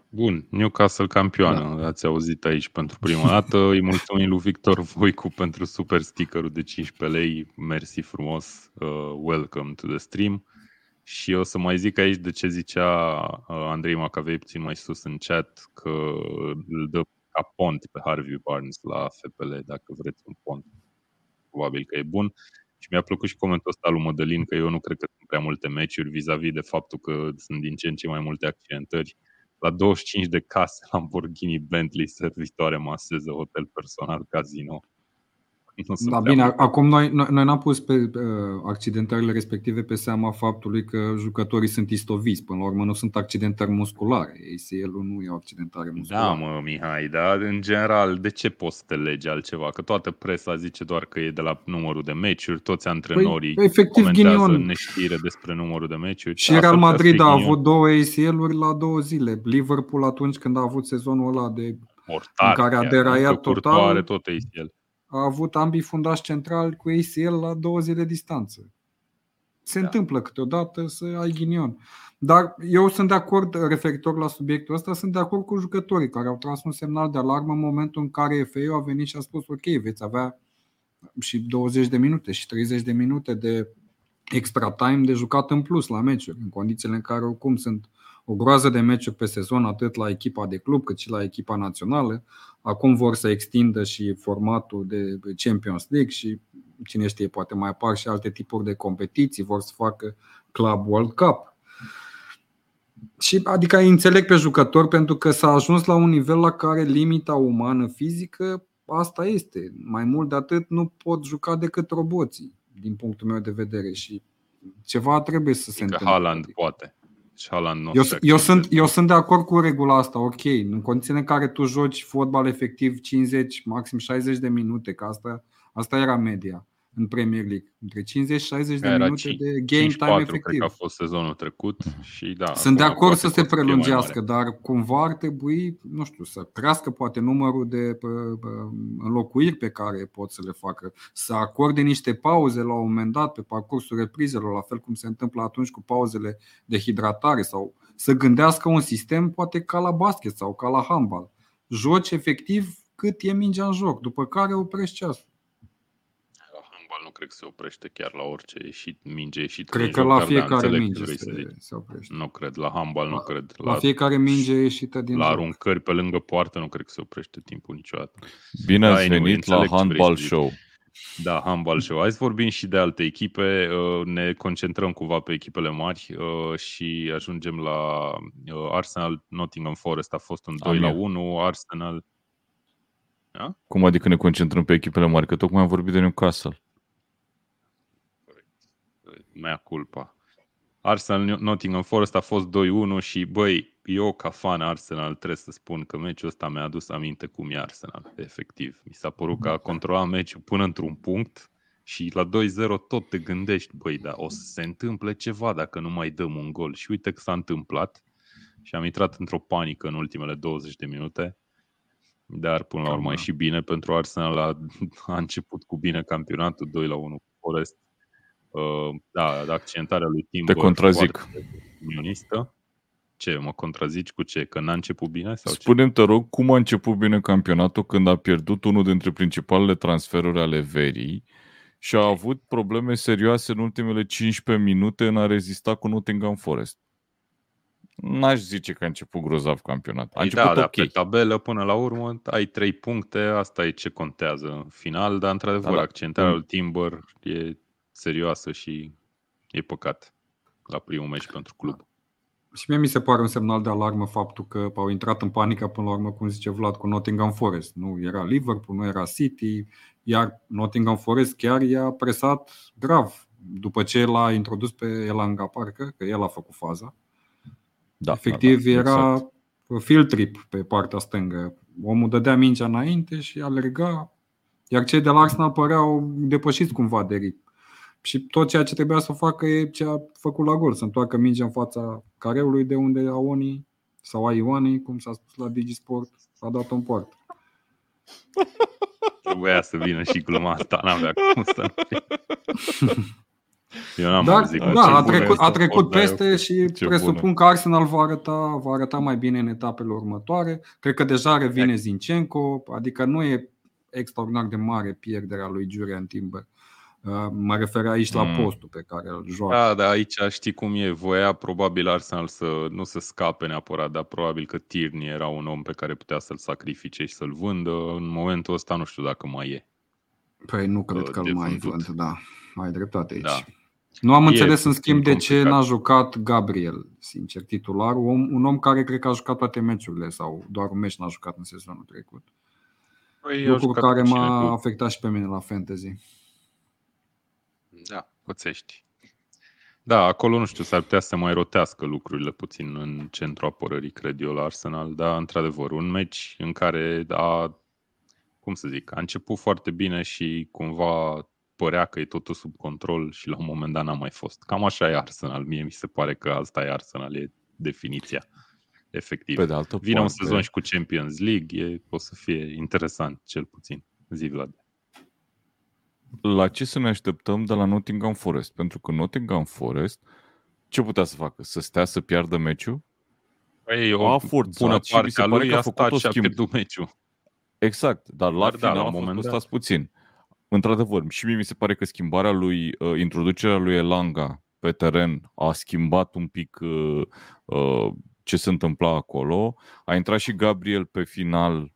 Bun, Newcastle campioană, da. ați auzit aici pentru prima dată. Îi mulțumim lui Victor Voicu pentru super stickerul de 15 lei. Mersi frumos, uh, welcome to the stream. Și o să mai zic aici de ce zicea uh, Andrei Macavei puțin mai sus în chat că îl dă ca pont pe Harvey Barnes la FPL dacă vreți un pont. Probabil că e bun. Și mi-a plăcut și comentul ăsta lui Modelin că eu nu cred că sunt prea multe meciuri vis-a-vis de faptul că sunt din ce în ce mai multe accidentări. La 25 de case Lamborghini Bentley servitoare maseză hotel personal casino. Nu Da, sunt bine, prea acum noi, noi, noi n-am pus pe uh, accidentările respective pe seama faptului că jucătorii sunt istoviți. Până la urmă nu sunt accidentări musculare. ACL-ul nu e o accidentare Da, musculară. mă, Mihai, dar în general, de ce poți să te legi altceva? Că toată presa zice doar că e de la numărul de meciuri, toți antrenorii Păi, efectiv, comentează ghinion. neștire despre numărul de meciuri. Și Da, Real s-ar putea să Madrid fie a ghinion. avut două ACL-uri la două zile. Liverpool atunci când a avut sezonul ăla de Mortar, în care a chiar, deraiat că Courtois total. Are tot ACL. A avut ambii fundași centrali cu ACL la două zile distanță. Se Da. întâmplă câteodată să ai ghinion. Dar eu sunt de acord, referitor la subiectul ăsta, sunt de acord cu jucătorii care au tras un semnal de alarmă în momentul în care FA a venit și a spus ok, veți avea și 20 de minute și 30 de minute de extra time de jucat în plus la meciuri, în condițiile în care oricum sunt o groază de meciuri pe sezon, atât la echipa de club cât și la echipa națională. Acum vor să extindă și formatul de Champions League și cine știe, poate mai apar și alte tipuri de competiții, vor să facă Club World Cup. Și adică îi înțeleg pe jucător pentru că s-a ajuns la un nivel la care limita umană fizică asta este. Mai mult de atât nu pot juca decât roboții, din punctul meu de vedere și ceva trebuie să se Că întâmple. Haaland poate. Și Haaland nu o Eu, să eu, accepte. sunt, eu sunt de acord cu regula asta, ok. În condițiile în care tu joci fotbal efectiv 50, maxim 60 de minute, că asta, asta era media în Premier League. Între 50 și 60 de Era minute cin- de game 5-4, time cred că efectiv. a fost sezonul trecut și da. Sunt de acum acord poate să se că o fie mai prelungească, mare. dar cumva ar trebui, nu știu, să crească poate numărul de pă, pă, înlocuiri pe care pot să le facă, să acorde niște pauze la un moment dat pe parcursul reprizelor, la fel cum se întâmplă atunci cu pauzele de hidratare sau să gândească un sistem poate ca la basket sau ca la handbal. Joci efectiv cât e mingea în joc, după care oprești ceasul. La handbal nu cred că se oprește chiar la orice ieșit, minge ieșit. Cred din că joc, la dar da, fiecare înțeleg ce minge vrei să se, zici. se oprește. Nu cred, la handbal nu La- cred. La La, fiecare minge ieșită din la joc. aruncări pe lângă poartă nu cred că se oprește timpul niciodată. Bine Da, ați anyway, venit la înțeleg ce vrei Handball să zici. Show. Da, handball show. Hai să vorbim și de alte echipe. Uh, Ne concentrăm cumva pe echipele mari uh, și ajungem la uh, Arsenal. Nottingham Forest a fost un 2 la Amir. 1. Arsenal Cum adică ne concentrăm pe echipele mari? Că tocmai am vorbit de Newcastle. Mea culpa. Arsenal Nottingham Forest a fost 2-1 și băi, eu ca fan Arsenal trebuie să spun că meciul ăsta mi-a adus aminte cum e Arsenal, efectiv. Mi s-a părut că a controlat meciul până într-un punct și la 2-0 tot te gândești, băi, dar o să se întâmple ceva dacă nu mai dăm un gol. Și uite că s-a întâmplat și am intrat într-o panică în ultimele 20 de minute. Dar până la urmă a Da. ieșit bine pentru Arsenal. A, a început cu bine campionatul 2 la 1 cu Forest. Uh, da, accentarea lui Timber. Te contrazic. foarte unionistă. Ce, mă contrazici cu ce? Că n-a început bine? Sau ce? Spune-mi, te rog, cum a început bine campionatul când a pierdut unul dintre principalele transferuri ale verii și a avut probleme serioase în ultimele 15 minute în a rezista cu Nottingham Forest? N-aș zice că a început grozav campionatul. A Păi început da, da, ok. pe tabelă până la urmă ai trei puncte, asta e ce contează în final, dar într-adevăr Da, da. accentarea Mm. lui Timber e serioasă și e păcat la primul meci pentru club. Și mie mi se pare un semnal de alarmă faptul că au intrat în panică până la urmă, cum zice Vlad, cu Nottingham Forest. Nu era Liverpool, nu era City, iar Nottingham Forest chiar i-a presat grav. După ce l-a introdus pe Elanga Parker, că el a făcut faza, Da, efectiv da, da, era exact. field trip pe partea stângă. Omul dădea mingea înainte și alerga, iar cei de la Arsenal păreau depășiți cumva de ritm. Și tot ceea ce trebuia să facă e ce a făcut la gol, să întoarcă mingea în fața careului de unde Aoni sau Aioani, cum s-a spus la Digisport, a dat-o în poartă. Trebuia să vină și gluma asta, n-avea cum să nu fie. Eu n-am Dar, auzit cum da, se a pune trecut, a asta, trecut dar eu- peste și Ce presupun bună. că Arsenal va arăta, va arăta mai bine în etapele următoare. Cred că deja revine Zinchenko, adică nu e extraordinar de mare pierderea lui Julian Timber. Uh, Mă refer aici la Mm. postul pe care îl joacă. Da, dar aici știi cum e, voia probabil Arsenal să nu să scape neapărat, dar probabil că Tierney era un om pe care putea să-l sacrifice și să-l vândă. În momentul ăsta nu știu dacă mai e. Păi nu cred Uh, că îl de mai vândut. vând, da. Ai dreptate aici. Da. Nu am E înțeles în schimb de puțin ce complicat. n-a jucat Gabriel, sincer, titularul. Un, un om care cred că a jucat toate meciurile sau doar un meci n-a jucat în sezonul trecut. Păi, Lucru care m-a afectat și pe mine la fantasy. Da, pățești. Da, acolo nu știu, s-ar putea să mai rotească lucrurile puțin în centru apărării, cred eu, la Arsenal, dar într-adevăr, un meci în care a, cum să zic, a început foarte bine și cumva părea că e totul sub control și la un moment dat n-a mai fost. Cam așa e Arsenal. Mie mi se pare că asta e Arsenal, e definiția. Efectiv. Pe de altă Vine parte... un sezon și cu Champions League, e, o să fie interesant, cel puțin. Zi, Vlad. La ce să ne așteptăm de la Nottingham Forest? Pentru că Nottingham Forest, ce putea să facă? Să stea să piardă meciul? Păi, o a forțat bună parte a lui a stat și a pierdut meciul. Exact, dar la dar final da, la a moment stați puțin. Într-adevăr, și mie mi se pare că schimbarea lui, uh, introducerea lui Elanga pe teren a schimbat un pic uh, uh, ce se întâmpla acolo. A intrat și Gabriel pe final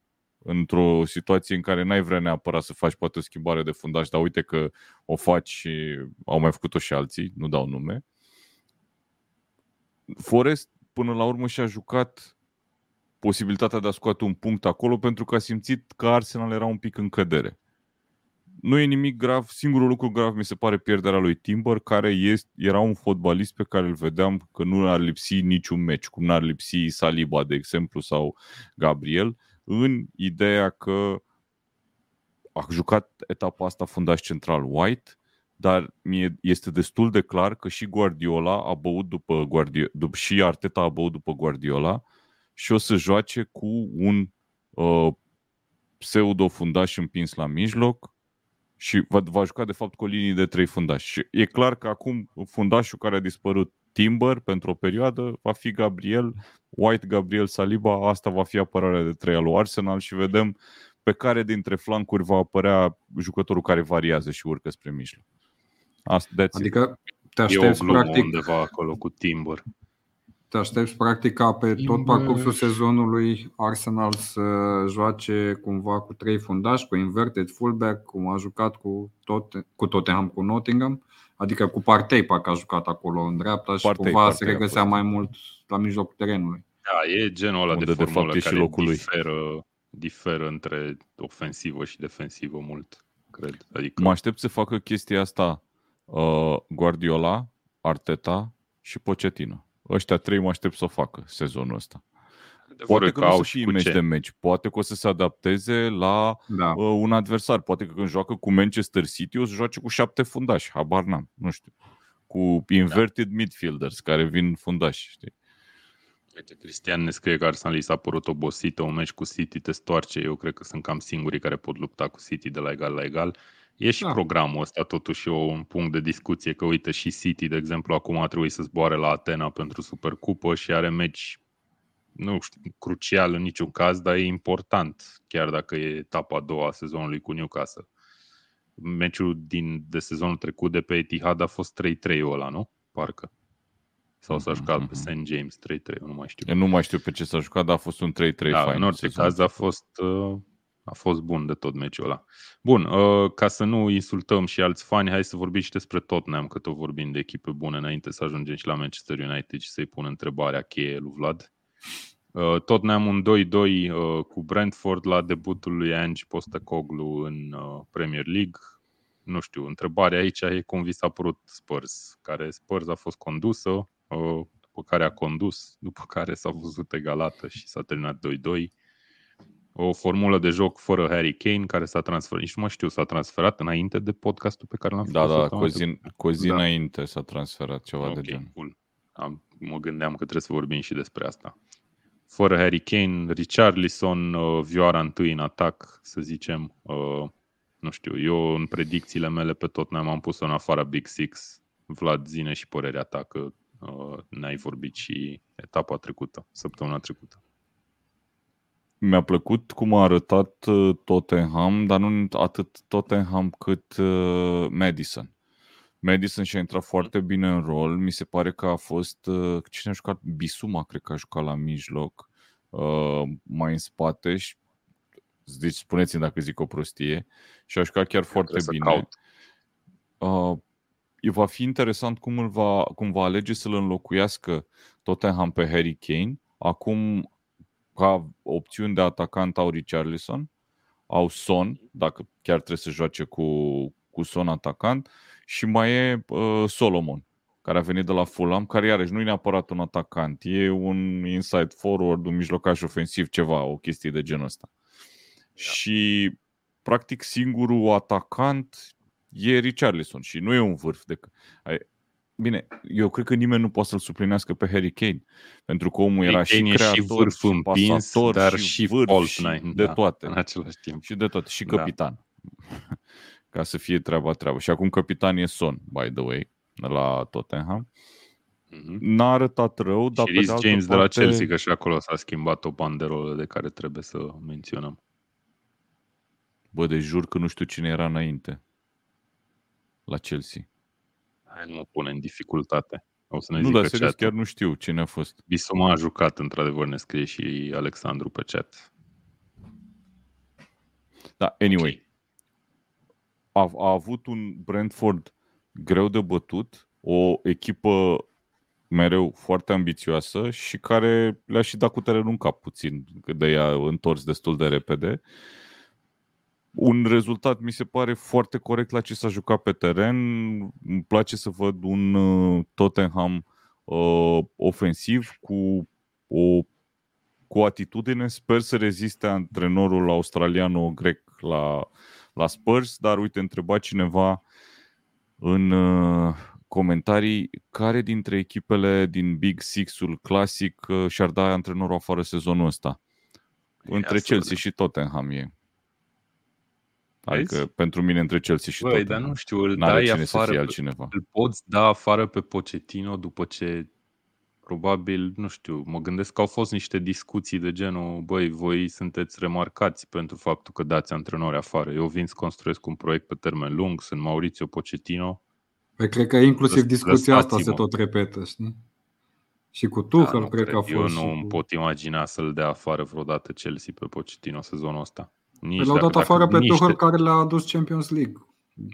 într-o situație în care n-ai vrea neapărat să faci poate o schimbare de fundaș, dar uite că o faci și au mai făcut-o și alții, nu dau nume. Forest până la urmă și-a jucat posibilitatea de a scoate un punct acolo pentru că a simțit că Arsenal era un pic în cădere. Nu e nimic grav, singurul lucru grav mi se pare pierderea lui Timber, care este, era un fotbalist pe care îl vedeam că nu ar lipsi niciun meci, cum n-ar lipsi Saliba, de exemplu, sau Gabriel, în ideea că a jucat etapa asta fundaș central White, dar mie este destul de clar că și Guardiola a băut după Guardiola, după, și Arteta a băut după Guardiola și o să joace cu un uh, pseudo fundaș împins la mijloc și va, va juca de fapt cu o linie de trei fundași. Și e clar că acum fundașul care a dispărut Timber pentru o perioadă va fi Gabriel, White, Gabriel, Saliba, asta va fi apărarea de trei al lui Arsenal și vedem pe care dintre flancuri va apărea jucătorul care variază și urcă spre mijloc. Asta, adică te aștepți practic undeva acolo cu Timber. Te aștepți practic ca pe tot parcursul sezonului Arsenal să joace cumva cu trei fundași, cu inverted fullback, cum a jucat cu, tot, cu Tottenham, cu Nottingham, adică cu Partey parcă a jucat acolo în dreapta și Partey, cumva Partey se regăsea mai mult la mijlocul terenului. Da, e genul ăla Unde de formulă de fapt care locul diferă, diferă între ofensivă și defensivă mult, cred. Adică... Mă aștept să facă chestia asta uh, Guardiola, Arteta și Pochettino. Ăștia trei mă aștept să o facă sezonul ăsta. Poate că, că nu o să fie meci de meci, poate că o să se adapteze la da. uh, un adversar. Poate că când joacă cu Manchester City o să joace cu șapte fundași, habar n-am, nu știu. Cu inverted da. midfielders care vin fundași, știi? Uite, Cristian ne scrie că Arsenal s-a părut obosită, un meci cu City te stoarce. Eu cred că sunt cam singurii care pot lupta cu City de la egal la egal. E și da. programul ăsta totuși un punct de discuție, că uite și City, de exemplu, acum a trebuit să zboare la Atena pentru Supercupă și are meci, nu știu, crucial în niciun caz, dar e important, chiar dacă e etapa a doua a sezonului cu Newcastle. Meciul din, de sezonul trecut de pe Etihad a fost 3-3 ăla, nu? Parcă. Sau s-a jucat mm-hmm. pe St. James 3-3, nu mai știu. Eu nu mai știu pe ce s-a jucat, dar a fost un 3-3 da, fain. În orice caz a fost uh, a fost bun de tot meciul ăla. Bun, uh, ca să nu insultăm și alți fani, hai să vorbim și despre Tottenham, că tot vorbim de echipe bune înainte să ajungem și la Manchester United și să-i pun întrebarea cheie lui Vlad. Uh, Tottenham un 2-2 uh, cu Brentford la debutul lui Ange Postacoglu în Premier League. Nu știu, întrebarea aici e cum vi s-a părut Spurs, care Spurs a fost condusă, după care a condus, după care s-a văzut egalată și s-a terminat 2-2 o formulă de joc fără Harry Kane care s-a transferat, nici nu mai știu, s-a transferat înainte de podcastul pe care l-am da, făcut. Da, da, cu zi, cu zi da. înainte s-a transferat ceva okay, de genul. Cool. Am, mă gândeam că trebuie să vorbim și despre asta. Fără Harry Kane, Richarlison, uh, vioara întâi în atac, să zicem. Uh, nu știu, eu în predicțiile mele pe tot ne-am pus-o în afara Big Six. Vlad, zine și părerea ta că uh, ne-ai vorbit și etapa trecută, săptămâna trecută mi-a plăcut cum a arătat uh, Tottenham, dar nu atât Tottenham cât uh, Madison. Madison și-a intrat foarte bine în rol. Mi se pare că a fost... Uh, cine a jucat? Bisuma, cred că a jucat la mijloc, mai în spate. Și, deci spuneți-mi dacă zic o prostie. Și a jucat chiar foarte bine. Uh, va fi interesant cum, îl va, cum va alege să-l înlocuiască Tottenham pe Harry Kane. Acum ca opțiuni de atacant au Richarlison. au Son, dacă chiar trebuie să joace cu, cu Son atacant, și mai e uh, Solomon, care a venit de la Fulham, care iarăși nu e neapărat un atacant, e un inside forward, un mijlocaș ofensiv, ceva, o chestie de genul ăsta. Yeah. Și practic singurul atacant e Richarlison și nu e un vârf. De... Bine, eu cred că nimeni nu poate să-l suplinească pe Harry Kane, pentru că omul era Kane și creator, și vârf și împins, dar și, și vârf, și de da, toate. În același timp. Și de toate. Și da. capitan. Da. Ca să fie treaba treabă. Și acum capitan e Son, by the way, la Tottenham. Mm-hmm. N-a arătat rău, dar și pe de altă James parte... de la Chelsea, că și acolo s-a schimbat o banderolă de care trebuie să menționăm. Bă, de jur că nu știu cine era înainte la Chelsea. Hai, nu mă pune în dificultate. O să ne nu, dar serios, chiar nu știu cine a fost. Bisoma a jucat, într-adevăr, ne scrie și Alexandru pe chat. Da, anyway. Okay. A, a avut un Brentford greu de bătut, o echipă mereu foarte ambițioasă și care le-a și dat cu terenul în cap puțin, că de ea întors destul de repede. Uh, un rezultat mi se pare foarte corect la ce s-a jucat pe teren. Îmi place să văd un uh, Tottenham uh, ofensiv cu o, cu o atitudine. Sper să reziste antrenorul australiano-grec la, la Spurs, dar uite, întreba cineva în uh, comentarii care dintre echipele din Big Six-ul clasic uh, și-ar da antrenorul afară sezonul ăsta. Între Chelsea și Tottenham e. Adică Vezi? pentru mine între Chelsea și Băi, dar nu știu, îl dai cine afară, să fie altcineva. îl poți da afară pe Pochettino după ce probabil, nu știu, mă gândesc că au fost niște discuții de genul, băi, voi sunteți remarcați pentru faptul că dați antrenori afară. Eu vin să construiesc un proiect pe termen lung, sunt Maurizio Pochettino. Păi cred că inclusiv discuția asta se tot repetă, știi? Și cu Tuchel, da, cred, cred că a fost. Eu nu cu... pot imagina să-l dea afară vreodată Chelsea pe Pochettino sezonul ăsta. Nici păi l-au dat afară pe Tuchel te... care le-a adus Champions League.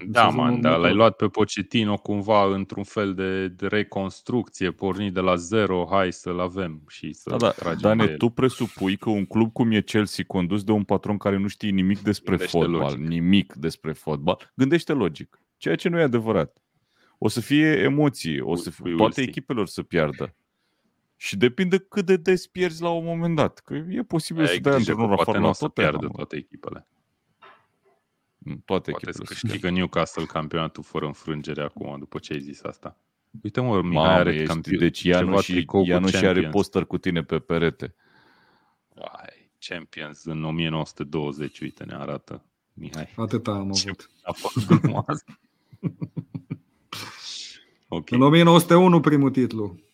Da, man, dar l-ai luat pe Pochettino cumva într-un fel de, de reconstrucție, pornit de la zero, hai să-l avem și să da, da, tragem Dane, tu presupui că un club cum e Chelsea, condus de un patron care nu știe nimic despre gândește fotbal, logic. nimic despre fotbal, gândește logic, ceea ce nu e adevărat. O să fie emoții, o să fie, toate echipelor să piardă. Și depinde cât de des pierzi la un moment dat. Că e posibil Aia să dai antrenor afară la tot pierde toate echipele. Mm, toate Poate echipele. să câștigă Newcastle campionatul fără înfrângere acum, după ce ai zis asta. Uite mă, Mihai Mamă, are campion, Deci ea nu și, ea nu și are poster cu tine pe perete. Ai, Champions în 1920, uite, ne arată Mihai. Atâta am avut. A fost frumos. okay. În 1901 primul titlu.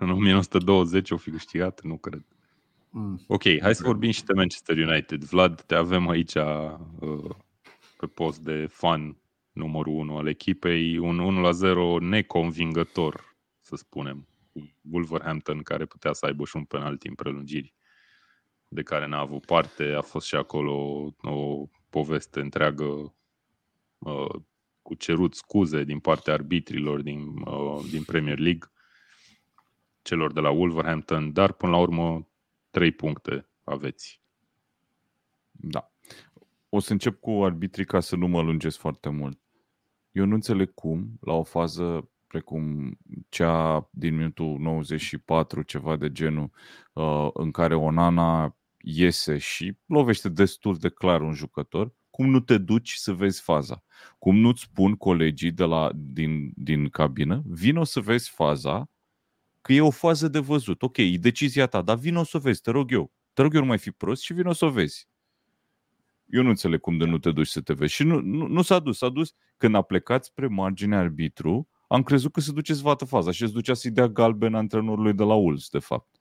În 1920 o fi câștigat? Nu cred. Mm. Ok, hai să vorbim și de Manchester United. Vlad, te avem aici uh, pe post de fan numărul 1 al echipei. Un 1 la 0 neconvingător, să spunem. Wolverhampton care putea să aibă și un penalti în prelungiri de care n-a avut parte. A fost și acolo o, o poveste întreagă uh, cu cerut scuze din partea arbitrilor din, uh, din Premier League celor de la Wolverhampton, dar până la urmă trei puncte aveți. Da. O să încep cu arbitrii ca să nu mă lungesc foarte mult. Eu nu înțeleg cum, la o fază precum cea din minutul 94, ceva de genul, uh, în care Onana iese și lovește destul de clar un jucător, cum nu te duci să vezi faza? Cum nu-ți spun colegii de la, din, din cabină, vino să vezi faza că e o fază de văzut. Ok, e decizia ta, dar vino să o vezi, te rog eu. Te rog eu nu mai fi prost și vino să o vezi. Eu nu înțeleg cum de nu te duci să te vezi. Și nu, nu, nu s-a dus. S-a dus când a plecat spre marginea arbitru, am crezut că se duce să vadă faza și se ducea să-i dea galben antrenorului de la Ulz, de fapt.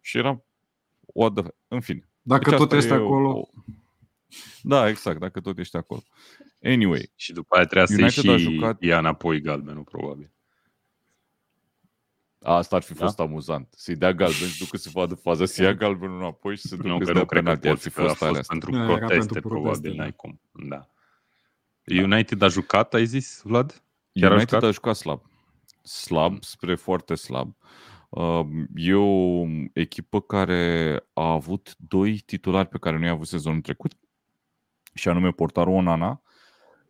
Și era o adă... În fine. Dacă deci tot ești acolo. O... Da, exact, dacă tot ești acolo. Anyway. Și după aia trebuia să-i și a jucat... ia înapoi galbenul, probabil. Asta ar fi fost da? amuzant. Să-i dea galben, să ducă să vadă faza, să ia galbenul înapoi și să ducă nu, să dea penalti. Ar fi fost, fost pentru da, proteste, pentru probabil, n-ai cum. Da. da. United a jucat, ai zis, Vlad? Chiar United a jucat? a jucat slab. Slab, spre foarte slab. Uh, e o echipă care a avut doi titulari pe care nu i-a avut sezonul trecut. și anume portarul Onana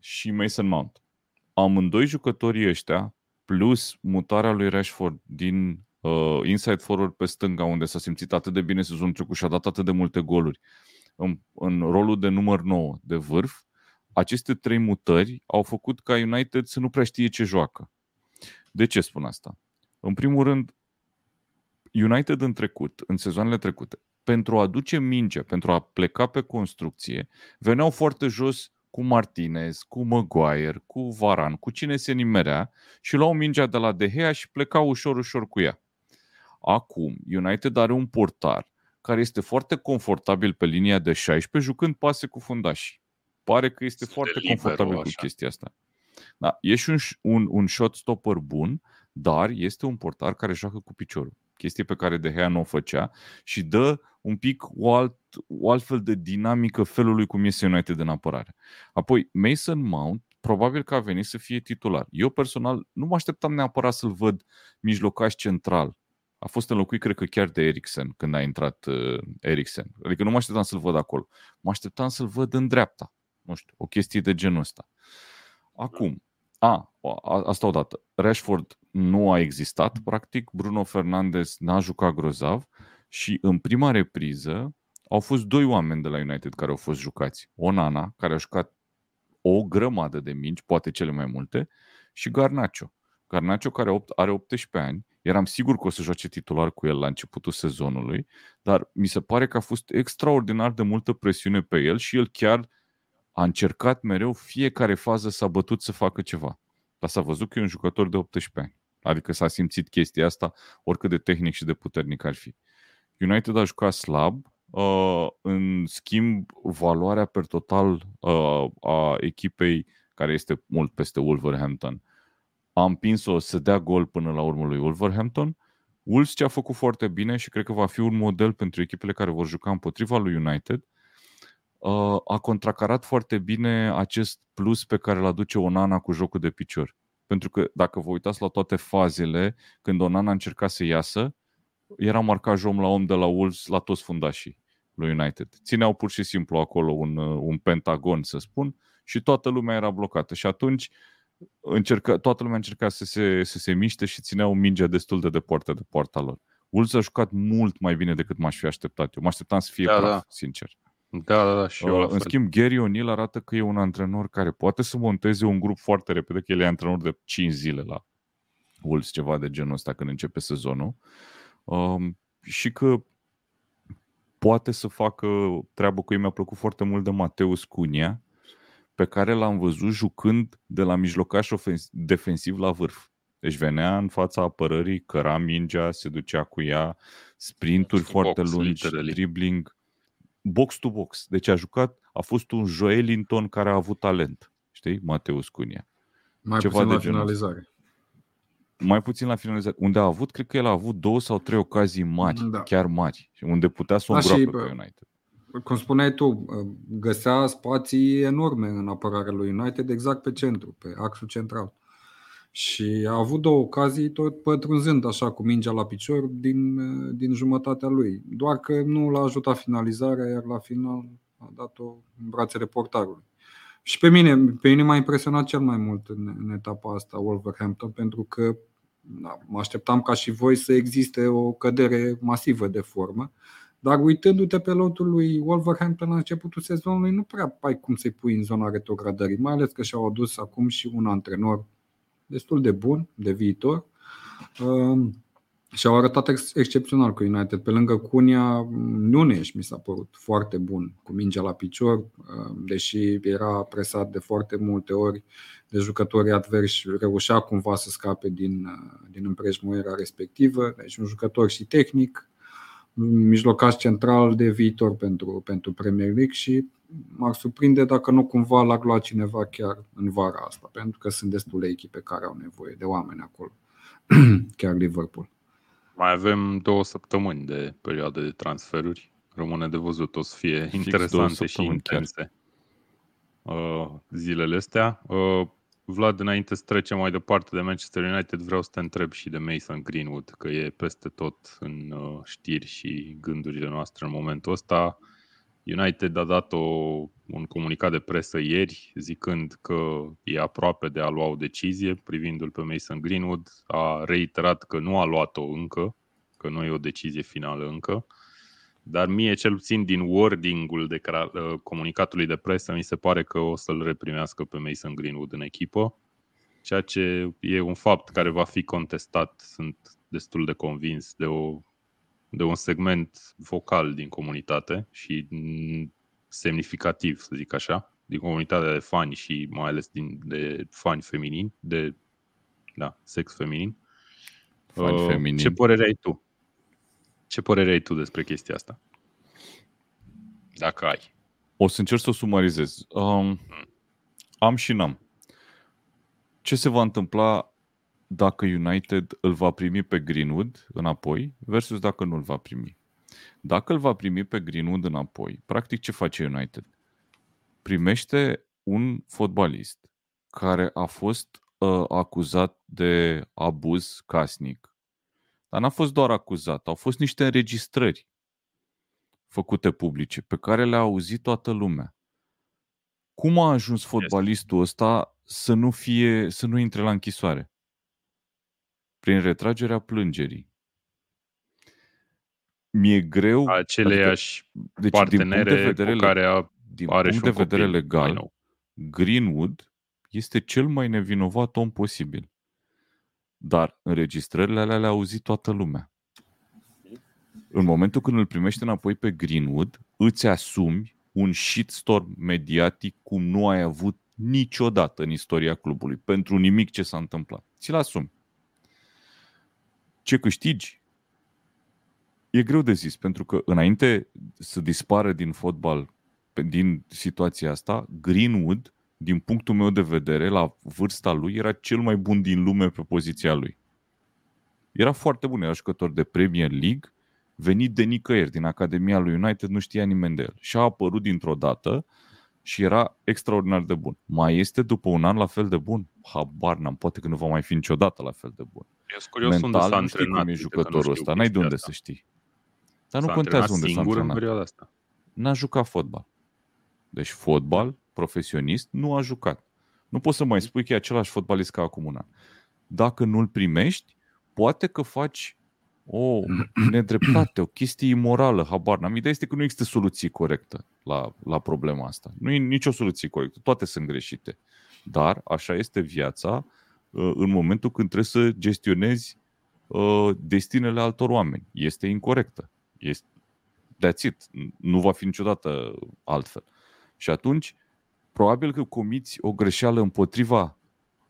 și Mason Mount. Amândoi jucătorii ăștia, plus mutarea lui Rashford din uh, inside forward pe stânga, unde s-a simțit atât de bine sezonul trecut și a dat atât de multe goluri, în, în rolul de număr 9 de vârf, aceste trei mutări au făcut ca United să nu prea știe ce joacă. De ce spun asta? În primul rând, United în trecut, în sezoanele trecute, pentru a duce mingea, pentru a pleca pe construcție, veneau foarte jos cu Martinez, cu Maguire, cu Varan, cu cine se nimerea și luau mingea de la De Gea și plecau ușor, ușor cu ea. Acum, United are un portar care este foarte confortabil pe linia de 16, jucând pase cu fundași. Pare că este este foarte confortabil așa. cu chestia asta. Da, e și un, un, un shot stopper bun, dar este un portar care joacă cu piciorul. Chestie pe care De Gea nu o făcea și dă un pic o, alt, o altfel de dinamică felului cum este United în apărare. Apoi, Mason Mount probabil că a venit să fie titular. Eu personal nu mă așteptam neapărat să-l văd mijlocaș central. A fost înlocuit, cred că chiar de Eriksen, când a intrat uh, Eriksen. Adică nu mă așteptam să-l văd acolo. Mă așteptam să-l văd în dreapta. Nu știu, o chestie de genul ăsta. Acum, a, a asta odată. Rashford nu a existat, practic. Bruno Fernandes n-a jucat grozav și în prima repriză au fost doi oameni de la United care au fost jucați. Onana, care a jucat o grămadă de mingi, poate cele mai multe, și Garnacho. Garnacho, care are 18 ani, eram sigur că o să joace titular cu el la începutul sezonului, dar mi se pare că a fost extraordinar de multă presiune pe el și el chiar a încercat mereu fiecare fază s-a bătut să facă ceva. Dar s-a văzut că e un jucător de 18 ani. Adică s-a simțit chestia asta, oricât de tehnic și de puternic ar fi. United a jucat slab, uh, în schimb, valoarea per total uh, a echipei, care este mult peste Wolverhampton, a împins-o să dea gol până la urmă lui Wolverhampton. Wolves ce a făcut foarte bine și cred că va fi un model pentru echipele care vor juca împotriva lui United, uh, a contracarat foarte bine acest plus pe care îl aduce Onana cu jocul de picior. Pentru că dacă vă uitați la toate fazele, când Onana a încercat să iasă, era marcaj om la om de la Wolves la toți fundașii lui United. Țineau pur și simplu acolo un, un pentagon, să spun, și toată lumea era blocată. Și atunci încerca, toată lumea încerca să se, să se miște și țineau mingea destul de departe de poarta lor. Wolves a jucat mult mai bine decât m-aș fi așteptat eu. Mă așteptam să fie da, praf, da. sincer. Da, da, da, și eu uh, În schimb, Gary O'Neill arată că e un antrenor care poate să monteze un grup foarte repede, că el e antrenor de 5 zile la Wolves, ceva de genul ăsta când începe sezonul. Um, și că poate să facă treabă cu ei. Mi-a plăcut foarte mult de Mateus Cunia, pe care l-am văzut jucând de la mijlocaș ofens- defensiv la vârf. Deci venea în fața apărării, căra mingea, se ducea cu ea, sprinturi foarte box, lungi, literally. dribbling, box to box. Deci a jucat, a fost un Joelinton care a avut talent. Știi? Mateus Cunia. Mai Ceva puțin de la finalizare. Mai puțin la finalizare. Unde a avut, cred că el a avut două sau trei ocazii mari, da. chiar mari, unde putea să o îngroape pe United cum spuneai tu, găsea spații enorme în apărarea lui United, exact pe centru, pe axul central. Și a avut două ocazii, tot pătrunzând așa cu mingea la picior din, din jumătatea lui. Doar că nu l-a ajutat finalizarea, iar la final a dat-o în brațele portarului. Și pe mine, pe mine m-a impresionat cel mai mult în, în etapa asta Wolverhampton, pentru că da, mă așteptam ca și voi să existe o cădere masivă de formă dar uitându-te pe lotul lui Wolverhampton la începutul sezonului, nu prea ai cum să-i pui în zona retrogradării, mai ales că și-au adus acum și un antrenor destul de bun, de viitor. Um, și au arătat ex- excepțional cu United. Pe lângă Cunia, Nunes mi s-a părut foarte bun cu mingea la picior, um, deși era presat de foarte multe ori de jucătorii adversi, reușea cumva să scape din, uh, din împrejmuirea respectivă. Deci un jucător și tehnic, mijlocaș central de viitor pentru, pentru Premier League și m-ar surprinde dacă nu cumva l-ar lua cineva chiar în vara asta, pentru că sunt destule echipe care au nevoie de oameni acolo, chiar Liverpool. Mai avem două săptămâni de perioadă de transferuri. Rămâne de văzut, o să fie Fix interesante și intense uh, zilele astea. Uh, Vlad, înainte să trecem mai departe de Manchester United, vreau să te întreb și de Mason Greenwood, că e peste tot în uh, știri și gândurile noastre în momentul ăsta. United a dat o, un comunicat de presă ieri zicând că e aproape de a lua o decizie privindu-l pe Mason Greenwood. A reiterat că nu a luat-o încă, că nu e o decizie finală încă. Dar mie, cel puțin din wording-ul de uh, comunicatului de presă, mi se pare că o să-l reprimească pe Mason Greenwood în echipă, ceea ce e un fapt care va fi contestat, sunt destul de convins, de o de un segment vocal din comunitate și semnificativ, să zic așa, din comunitatea de fani și mai ales din, de fani feminini, de da, sex feminin. Fani uh, feminin. Ce părere ai tu? Ce părere ai tu despre chestia asta? Dacă ai. O să încerc să o sumarizez. Um, am și n-am. Ce se va întâmpla dacă United îl va primi pe Greenwood înapoi versus dacă nu îl va primi. Dacă îl va primi pe Greenwood înapoi, practic ce face United? Primește un fotbalist care a fost uh, acuzat de abuz casnic. Dar n-a fost doar acuzat, au fost niște înregistrări făcute publice pe care le-a auzit toată lumea. Cum a ajuns fotbalistul ăsta să nu fie, să nu intre la închisoare? Prin retragerea plângerii. Mi-e greu... Aceleiași adică, deci, partenere din punct de vedere, cu care a, din are punct de vedere legal, Greenwood este cel mai nevinovat om posibil. Dar înregistrările alea le-a auzit toată lumea. În momentul când îl primești înapoi pe Greenwood, îți asumi un shitstorm mediatic cum nu ai avut niciodată în istoria clubului, pentru nimic ce s-a întâmplat. Ți-l asumi. Ce câștigi? E greu de zis, pentru că înainte să dispară din fotbal, din situația asta, Greenwood, din punctul meu de vedere, la vârsta lui, era cel mai bun din lume pe poziția lui. Era foarte bun, era jucător de Premier League, venit de nicăieri, din Academia lui United, nu știa nimeni de el. Și a apărut dintr-o dată și era extraordinar de bun. Mai este după un an la fel de bun? Habar n-am, poate că nu va mai fi niciodată la fel de bun. Eu sunt curios Mental, unde s-a nu știi cum e jucătorul ăsta, n-ai de unde asta. să știi. Dar nu contează unde s-a antrenat. În asta. N-a jucat fotbal. Deci fotbal, profesionist, nu a jucat. Nu poți să mai spui că e același fotbalist ca acum un an. Dacă nu-l primești, poate că faci o nedreptate, o chestie imorală, habar n-am. Ideea este că nu există soluție corectă la, la problema asta. Nu e nicio soluție corectă, toate sunt greșite. Dar așa este viața Uh, în momentul când trebuie să gestionezi uh, destinele altor oameni. Este incorrectă. Este, that's it. Nu va fi niciodată altfel. Și atunci, probabil că comiți o greșeală împotriva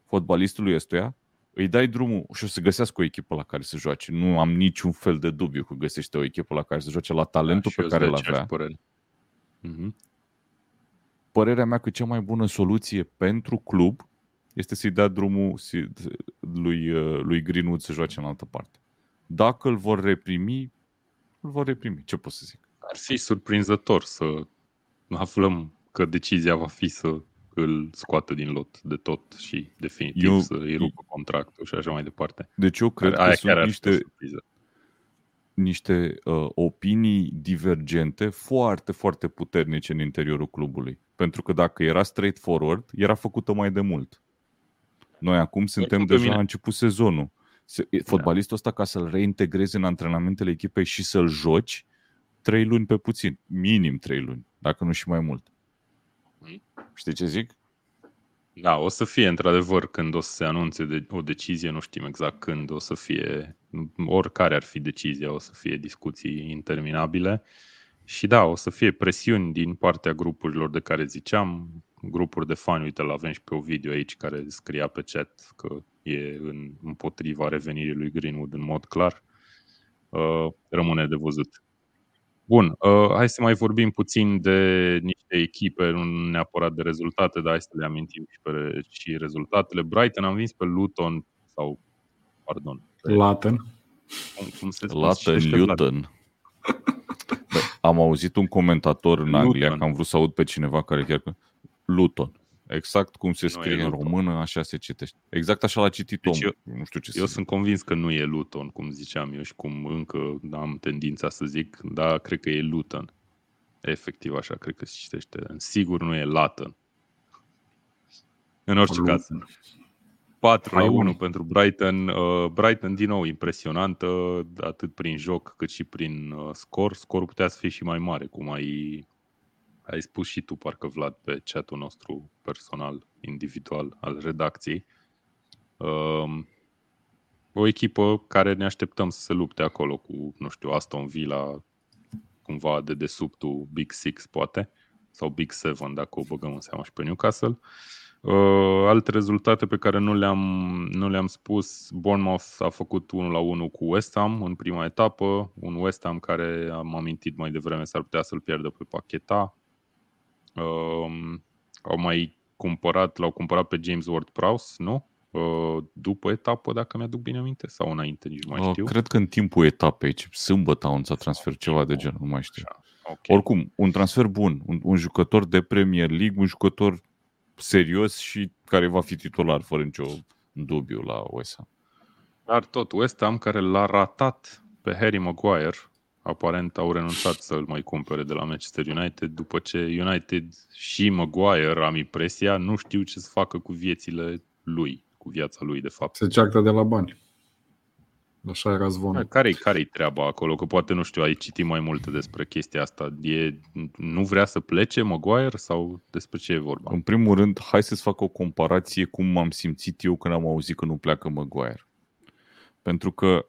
fotbalistului ăstuia, îi dai drumul și o să găsească o echipă la care să joace. Nu am niciun fel de dubiu că găsește o echipă la care să joace la talentul da, pe care îl avea. Uh-huh. Părerea mea că cea mai bună soluție pentru club este să-i dea drumul lui, uh, lui Greenwood să joace în altă parte. Dacă îl vor reprimi, îl vor reprimi. Ce pot să zic? Ar fi surprinzător să aflăm că decizia va fi să îl scoată din lot de tot și definitiv eu, să îi rupă contractul și așa mai departe. Deci eu cred Aia că sunt niște, niște uh, opinii divergente foarte, foarte puternice în interiorul clubului. Pentru că dacă era straightforward, era făcută mai de mult. Noi acum suntem deja la început sezonul. Fotbalistul ăsta, ca să-l reintegrezi în antrenamentele echipei și să-l joci, trei luni pe puțin. Minim trei luni, dacă nu și mai mult. Mm. Știi ce zic? Da, o să fie într-adevăr când o să se anunțe de o decizie, nu știm exact când o să fie, oricare ar fi decizia, o să fie discuții interminabile. Și da, o să fie presiuni din partea grupurilor de care ziceam, grupuri de fani, uite, l-avem și pe o video aici care scria pe chat că e în, împotriva revenirii lui Greenwood în mod clar. Uh, rămâne de văzut. Bun, uh, hai să mai vorbim puțin de niște echipe, nu neapărat de rezultate, dar hai să le amintim și, pe, și rezultatele. Brighton am vins pe Luton sau, pardon. Pe, Latin. Cum, cum se Latin, Luton. Am auzit un comentator în Anglia, Luton. că am vrut să aud pe cineva care chiar Luton. Exact cum se scrie în română, așa se citește. Exact așa l-a citit deci omul. Eu, nu știu ce eu sunt convins că nu e Luton, cum ziceam eu și cum încă am tendința să zic, dar cred că e Luton. Efectiv așa, cred că se citește. Sigur nu e Latin. În orice Lu- caz. 4 la 1 pentru Brighton. Uh, Brighton din nou impresionantă, atât prin joc cât și prin uh, scor. Scorul putea să fie și mai mare, cum ai, ai spus și tu, parcă Vlad, pe chatul nostru personal, individual al redacției. Uh, o echipă care ne așteptăm să se lupte acolo cu, nu știu, Aston Villa, cumva de desubtul Big Six, poate, sau Big Seven, dacă o băgăm în seama și pe Newcastle. Uh, Uh, alte rezultate pe care nu le-am, nu le-am spus, Bournemouth a făcut 1 la 1 cu West Ham în prima etapă, un West Ham care am amintit mai devreme s-ar putea să-l pierdă pe Pacheta. Uh, au mai cumpărat, l-au cumpărat pe James Ward-Prowse, nu? Uh, după etapă, dacă mi-aduc bine aminte, sau înainte, nici nu mai știu. Uh, cred că în timpul etapei, sâmbătă au anunțat transfer ceva de genul, nu mai știu. Okay. Oricum, un transfer bun, un, un jucător de Premier League, un jucător serios și care va fi titular fără nicio dubiu la West Ham. Dar tot West Ham care l-a ratat pe Harry Maguire, aparent au renunțat să-l mai cumpere de la Manchester United după ce United și Maguire, am impresia, nu știu ce să facă cu viețile lui, cu viața lui de fapt. Se ceartă de la bani. Așa era zvonul. Care-i, care-i treaba acolo? Că poate, nu știu, ai citit mai multe despre chestia asta. E, nu vrea să plece Maguire sau despre ce e vorba? În primul rând, hai să-ți fac o comparație cum m-am simțit eu când am auzit că nu pleacă Maguire. Pentru că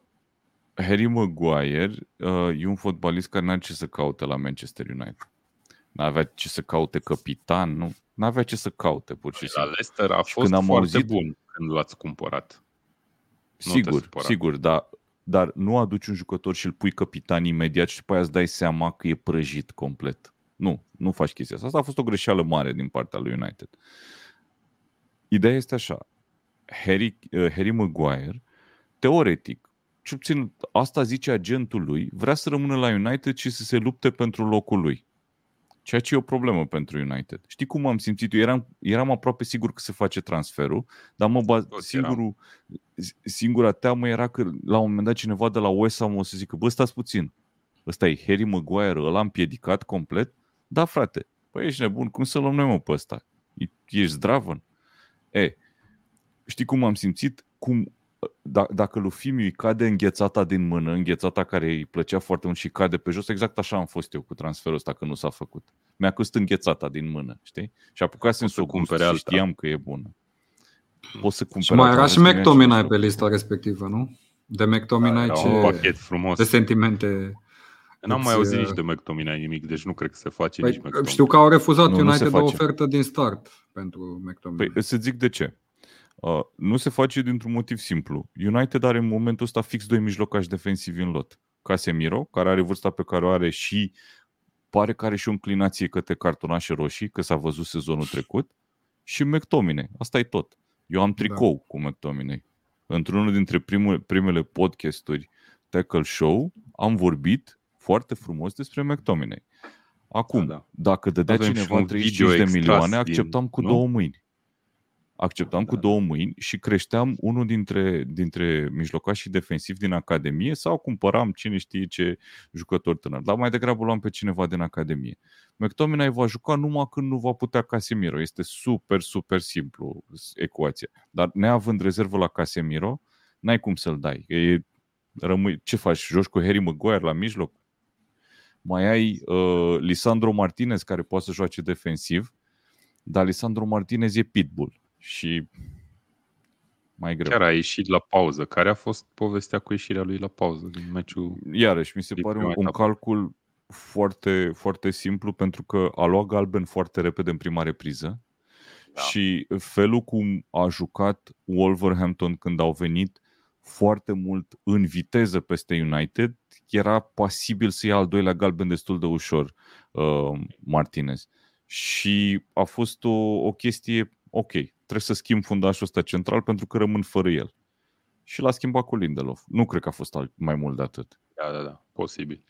Harry Maguire uh, e un fotbalist care n-are ce să caute la Manchester United. N-avea ce să caute capitan, nu? N-avea ce să caute, pur și păi, simplu. La Leicester a fost când am foarte auzit... bun când l-ați cumpărat. Sigur, sigur, dar, dar nu aduci un jucător și îl pui capitan imediat și după aia îți dai seama că e prăjit complet. Nu, nu faci chestia asta. Asta a fost o greșeală mare din partea lui United. Ideea este așa. Harry, uh, Harry Maguire, teoretic, ce puțin asta zice agentul lui, vrea să rămână la United și să se lupte pentru locul lui. Ceea ce e o problemă pentru United. Știi cum am simțit eu? Eram, eram aproape sigur că se face transferul, dar mă baz, singurul, singura teamă era că la un moment dat cineva de la West Ham o să zică, bă, stați puțin, ăsta e Harry Maguire, ăla împiedicat complet? Da, frate, păi ești nebun, cum să luăm noi mă pe ăsta? Ești zdravăn? E, știi cum am simțit? Cum da, dacă lui Fimiu îi cade înghețata din mână, înghețata care îi plăcea foarte mult și cade pe jos, exact așa am fost eu cu transferul ăsta că nu s-a făcut. Mi-a căst înghețata din mână, știi? Și apucasem să o cumpere și știam că e bună. Poți să cumperi. Și mai era și McTominay pe lista respectivă, nu? De McTominay da, ce... un pachet frumos. De sentimente N-am mai auzit nici de McTominay nimic, deci nu cred că se face păi, nici McTominay. Știu că au refuzat nu, United nu o ofertă din start pentru McTominay. Păi să zic de ce. Uh, nu se face dintr-un motiv simplu. United are în momentul ăsta fix doi mijlocași defensivi în lot. Casemiro, care are vârsta pe care o are și pare că are și o înclinație către cartonașe roșii, că s-a văzut sezonul trecut, și McTominay. Asta e tot. Eu am tricou da. cu McTominay. Într-unul dintre primul, primele podcasturi Tackle Show am vorbit foarte frumos despre McTominay. Acum, da, da. dacă dădea Avem cineva 35 de milioane, acceptam cu nu? două mâini acceptam cu două mâini și creșteam unul dintre, dintre mijlocașii defensivi din Academie sau cumpăram cine știe ce jucător tânăr. Dar mai degrabă luam pe cineva din Academie. McTominay va juca numai când nu va putea Casemiro. Este super, super simplu ecuația. Dar neavând rezervă la Casemiro, n-ai cum să-l dai. E, rămâi, ce faci? Joci cu Harry Maguire la mijloc? Mai ai uh, Lisandro Martinez care poate să joace defensiv, dar Lisandro Martinez e pitbull și mai greu. Chiar a ieșit la pauză. Care a fost povestea cu ieșirea lui la pauză din meciul? Iarăși, mi se pare un, un calcul foarte, foarte simplu pentru că a luat galben foarte repede în prima repriză da. și felul cum a jucat Wolverhampton când au venit foarte mult în viteză peste United, era pasibil să ia al doilea galben destul de ușor uh, Martinez. Și a fost o, o chestie ok, trebuie să schimb fundașul ăsta central pentru că rămân fără el. Și l-a schimbat cu Lindelof. Nu cred că a fost mai mult de atât. Da, da, da, posibil.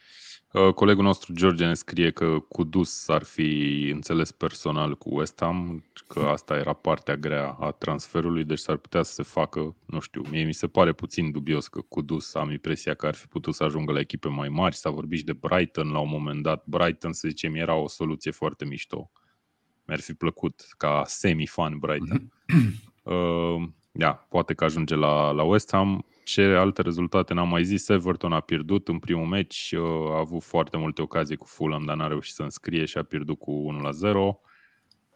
Uh, colegul nostru George ne scrie că Kudus ar fi înțeles personal cu West Ham, că asta era partea grea a transferului, deci s-ar putea să se facă, nu știu, mie mi se pare puțin dubios că Kudus am impresia că ar fi putut să ajungă la echipe mai mari, s-a vorbit și de Brighton la un moment dat. Brighton, să zicem, era o soluție foarte mișto. Mi-ar fi plăcut ca semi-fan Brighton. uh, da, poate că ajunge la, la West Ham ce alte rezultate n-am mai zis. Everton a pierdut în primul meci, uh, a avut foarte multe ocazii cu Fulham, dar n-a reușit să înscrie și a pierdut cu 1 la 0.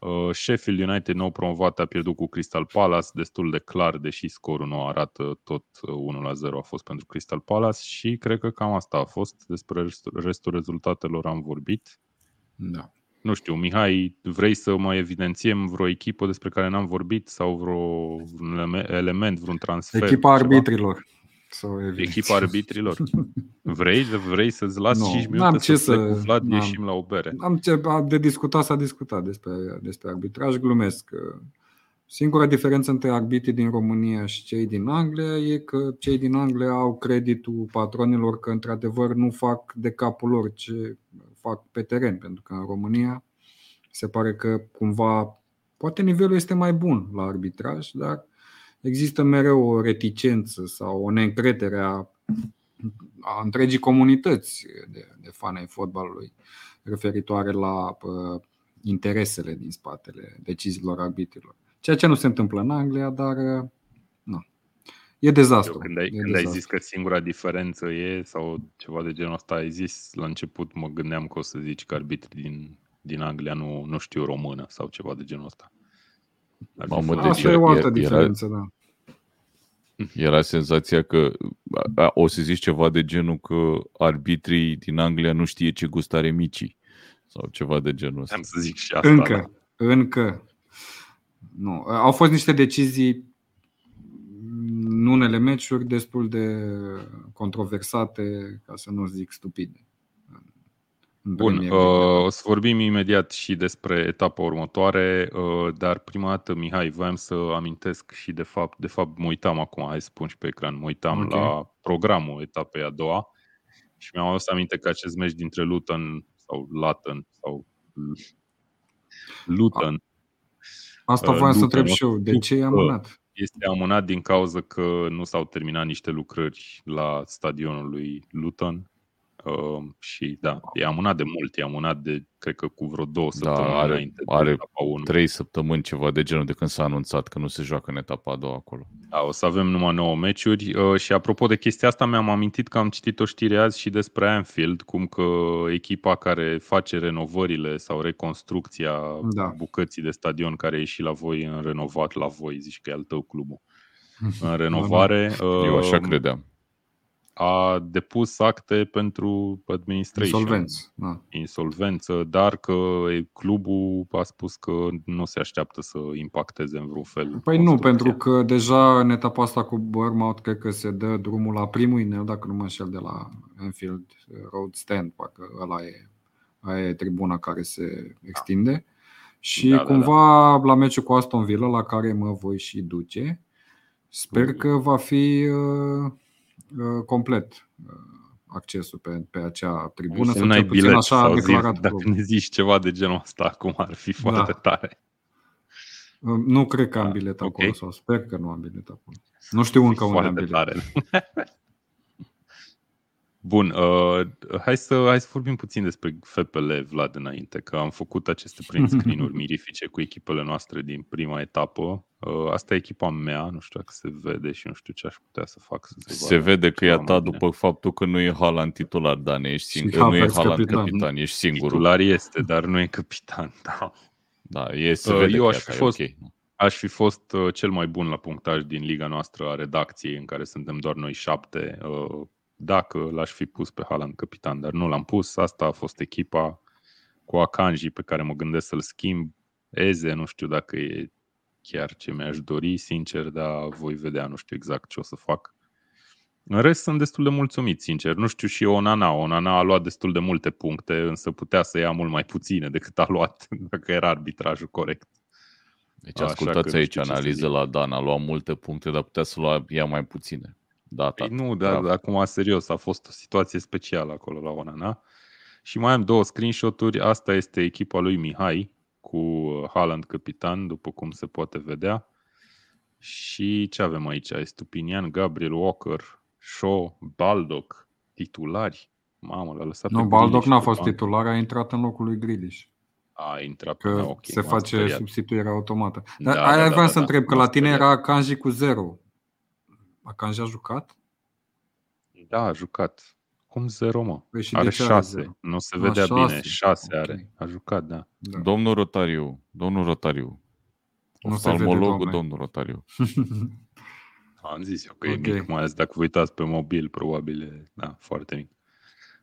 Uh, Sheffield United nou promovat a pierdut cu Crystal Palace, destul de clar, deși scorul nu arată tot 1 uh, la 0 a fost pentru Crystal Palace și cred că cam asta a fost. Despre restul rezultatelor am vorbit. Da. Nu știu, Mihai, vrei să mai evidențiem vreo echipă despre care n-am vorbit sau vreo element, vreun transfer? Echipa ceva? arbitrilor. Echipa arbitrilor. Vrei, vrei să-ți las no, 5 minute ce să, să cu Vlad, ieșim la o bere? Am ce de discutat, s-a discutat despre, despre arbitraj. Glumesc. Singura diferență între arbitrii din România și cei din Anglia e că cei din Anglia au creditul patronilor că într-adevăr nu fac de capul lor ce fac pe teren, pentru că în România se pare că cumva poate nivelul este mai bun la arbitraj, dar există mereu o reticență sau o neîncredere a, a întregii comunități de, de fani ai fotbalului referitoare la uh, interesele din spatele deciziilor arbitrilor. Ceea ce nu se întâmplă în Anglia, dar uh, nu. E dezastru. Eu când ai, e când dezastru. ai zis că singura diferență e sau ceva de genul ăsta, ai zis la început, mă gândeam că o să zici că arbitrii din, din Anglia nu, nu știu română sau ceva de genul ăsta. Mamă, deci Asta e o altă diferență, era, da. Era senzația că o să zici ceva de genul că arbitrii din Anglia nu știe ce gustare micii sau ceva de genul ăsta. Am să zic și asta. Încă, da. încă. Nu. Au fost niște decizii în unele meciuri destul de controversate, ca să nu zic stupide. Bun, uh, o să vorbim imediat și despre etapa următoare, uh, dar prima dată, Mihai, voiam să amintesc și de fapt, de fapt mă uitam acum, hai să spun și pe ecran, mă uitam okay. la programul etapei a doua și mi-am adus aminte că acest meci dintre Luton sau Luton sau Luton Asta voiam uh, să întreb și eu, de ce e amânat? Este amânat din cauza că nu s-au terminat niște lucrări la stadionul lui Luton Uh, și da, e amânat de mult, e amânat de, cred că cu vreo două da, săptămâni are, înainte are trei săptămâni ceva de genul de când s-a anunțat că nu se joacă în etapa a doua acolo. Da, o să avem numai 9 meciuri uh, și apropo de chestia asta mi-am amintit că am citit o știre azi și despre Anfield, cum că echipa care face renovările sau reconstrucția da. bucății de stadion care e și la voi în renovat la voi, zici că e al tău clubul. În renovare. Eu așa uh, credeam a depus acte pentru administration. Insolvență. Da. Insolvență, dar că clubul a spus că nu se așteaptă să impacteze în vreun fel. Păi nu, pentru că deja în etapa asta cu Bournemouth cred că se dă drumul la primul inel, dacă nu mă înșel, de la Enfield Road Stand, parcă ăla e, aia e tribuna care se extinde. Și da, cumva da, da. la meciul cu Aston Villa, la care mă voi și duce, sper că va fi uh, Uh, complet uh, accesul pe, pe acea tribună. Să ai bilet așa sau declarat zi, dacă ne zici ceva de genul ăsta acum ar fi foarte da. tare. Uh, nu cred că am bilet acolo okay. sau sper că nu am bilet acolo. Nu știu încă unde am bilet. Tare. Bun, uh, hai, să, hai să vorbim puțin despre FPL, Vlad, înainte, că am făcut aceste print screen-uri mirifice cu echipele noastre din prima etapă. Uh, asta e echipa mea, nu știu dacă se vede și nu știu ce aș putea să fac. Să se, se vede că e a ta după faptul că nu e Haaland titular, Dan, ești singur, nu e Haaland capitan, capitan ești singur. Titular este, dar nu e capitan, da. Da, e, se uh, vede Eu aș fi fost, okay. aș fi fost cel mai bun la punctaj din liga noastră a redacției, în care suntem doar noi șapte dacă l-aș fi pus pe Haaland capitan, dar nu l-am pus. Asta a fost echipa cu Akanji pe care mă gândesc să-l schimb. Eze, nu știu dacă e chiar ce mi-aș dori, sincer, dar voi vedea, nu știu exact ce o să fac. În rest sunt destul de mulțumit, sincer. Nu știu și Onana. Onana a luat destul de multe puncte, însă putea să ia mult mai puține decât a luat, dacă era arbitrajul corect. Deci ascultați aici analiză la Dan. A luat multe puncte, dar putea să lua, ia mai puține. Da, păi nu, dar da. acum serios, a fost o situație specială acolo la Onana. Și mai am două screenshot-uri. Asta este echipa lui Mihai cu Haaland capitan, după cum se poate vedea. Și ce avem aici? Estupinian, Gabriel Walker, Shaw, Baldock, titulari. Mamă, l-a lăsat Nu, pe Baldock Grealish n-a pe fost banc. titular, a intrat în locul lui Grealish. A intrat Că da, ok, se m-am face speriat. substituirea automată. Da, Dar da, aia da, vreau da, să da, întreb, că m-am la tine speriat. era Kanji cu 0. Akanji a jucat? Da, a jucat. Cum zero, mă? Păi și are de ce are șase. zero? Nu se A, vedea șase. bine. Șase Ok. are. A jucat, da. Da. Domnul Rotariu, domnul Rotariu. Nu se vede, Oftalmologul doamne. domnul Rotariu. Am zis eu că e Ok. mic, mai ales dacă vă uitați pe mobil, probabil e da, foarte mic.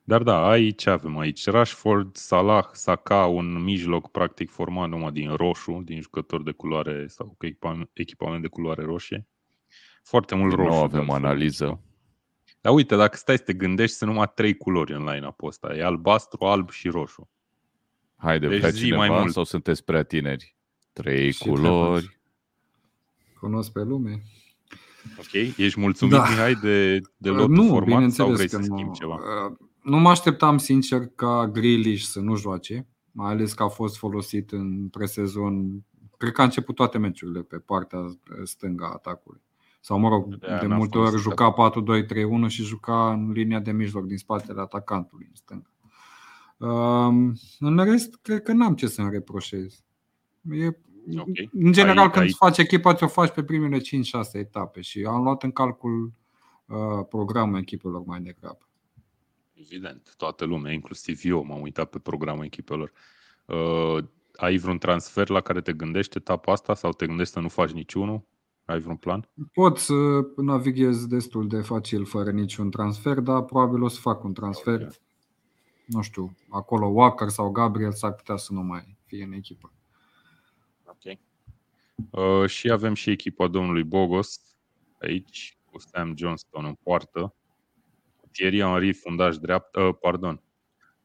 Dar da, aici ce avem aici? Rashford, Salah, Saka, un mijloc practic format numai din roșu, din jucători de culoare sau cu echipament, echipament de culoare roșie. Foarte mult Din roșu. nou de avem altfel. analiză. Dar uite, dacă stai să te gândești, sunt numai trei culori în line-up ăsta. E albastru, alb și roșu. Haide, Deci vrea zi cineva mai mult. sau sunteți prea tineri? Trei Și culori. Cunosc pe lume. Ok? Ești mulțumit, Da. Mihai, de, de Uh, lotul nu, format sau bineînțeles vrei că să nu. schimbi ceva? Uh, Nu mă așteptam sincer ca Grealish să nu joace, mai ales că a fost folosit în presezon. Cred că a început toate meciurile pe partea stângă a atacului. Sau, mă rog, De-aia de n-a multe ori folosit juca 4-2-3-1 și juca în linia de mijloc din spatele atacantului în stânga. Um, în rest, cred că n-am ce să-mi reproșez. E, Ok. În general, Ai- când ai- îți faci echipa, ți-o faci pe primele 5-6 etape și am luat în calcul uh, programul echipelor mai degrabă. Evident, toată lumea, inclusiv eu m-am uitat pe programul echipelor. Uh, ai vreun transfer la care te gândești etapa asta sau te gândești să nu faci niciunul? Ai vreun plan? Pot să navighez destul de facil fără niciun transfer, dar probabil o să fac un transfer. Ok. Nu știu, acolo Walker sau Gabriel s-ar putea să nu mai fie în echipă. Ok. Uh, și avem și echipa domnului Bogos aici, cu Sam Johnston în poartă, cu Thierry Henry fundaș dreaptă, uh, pardon,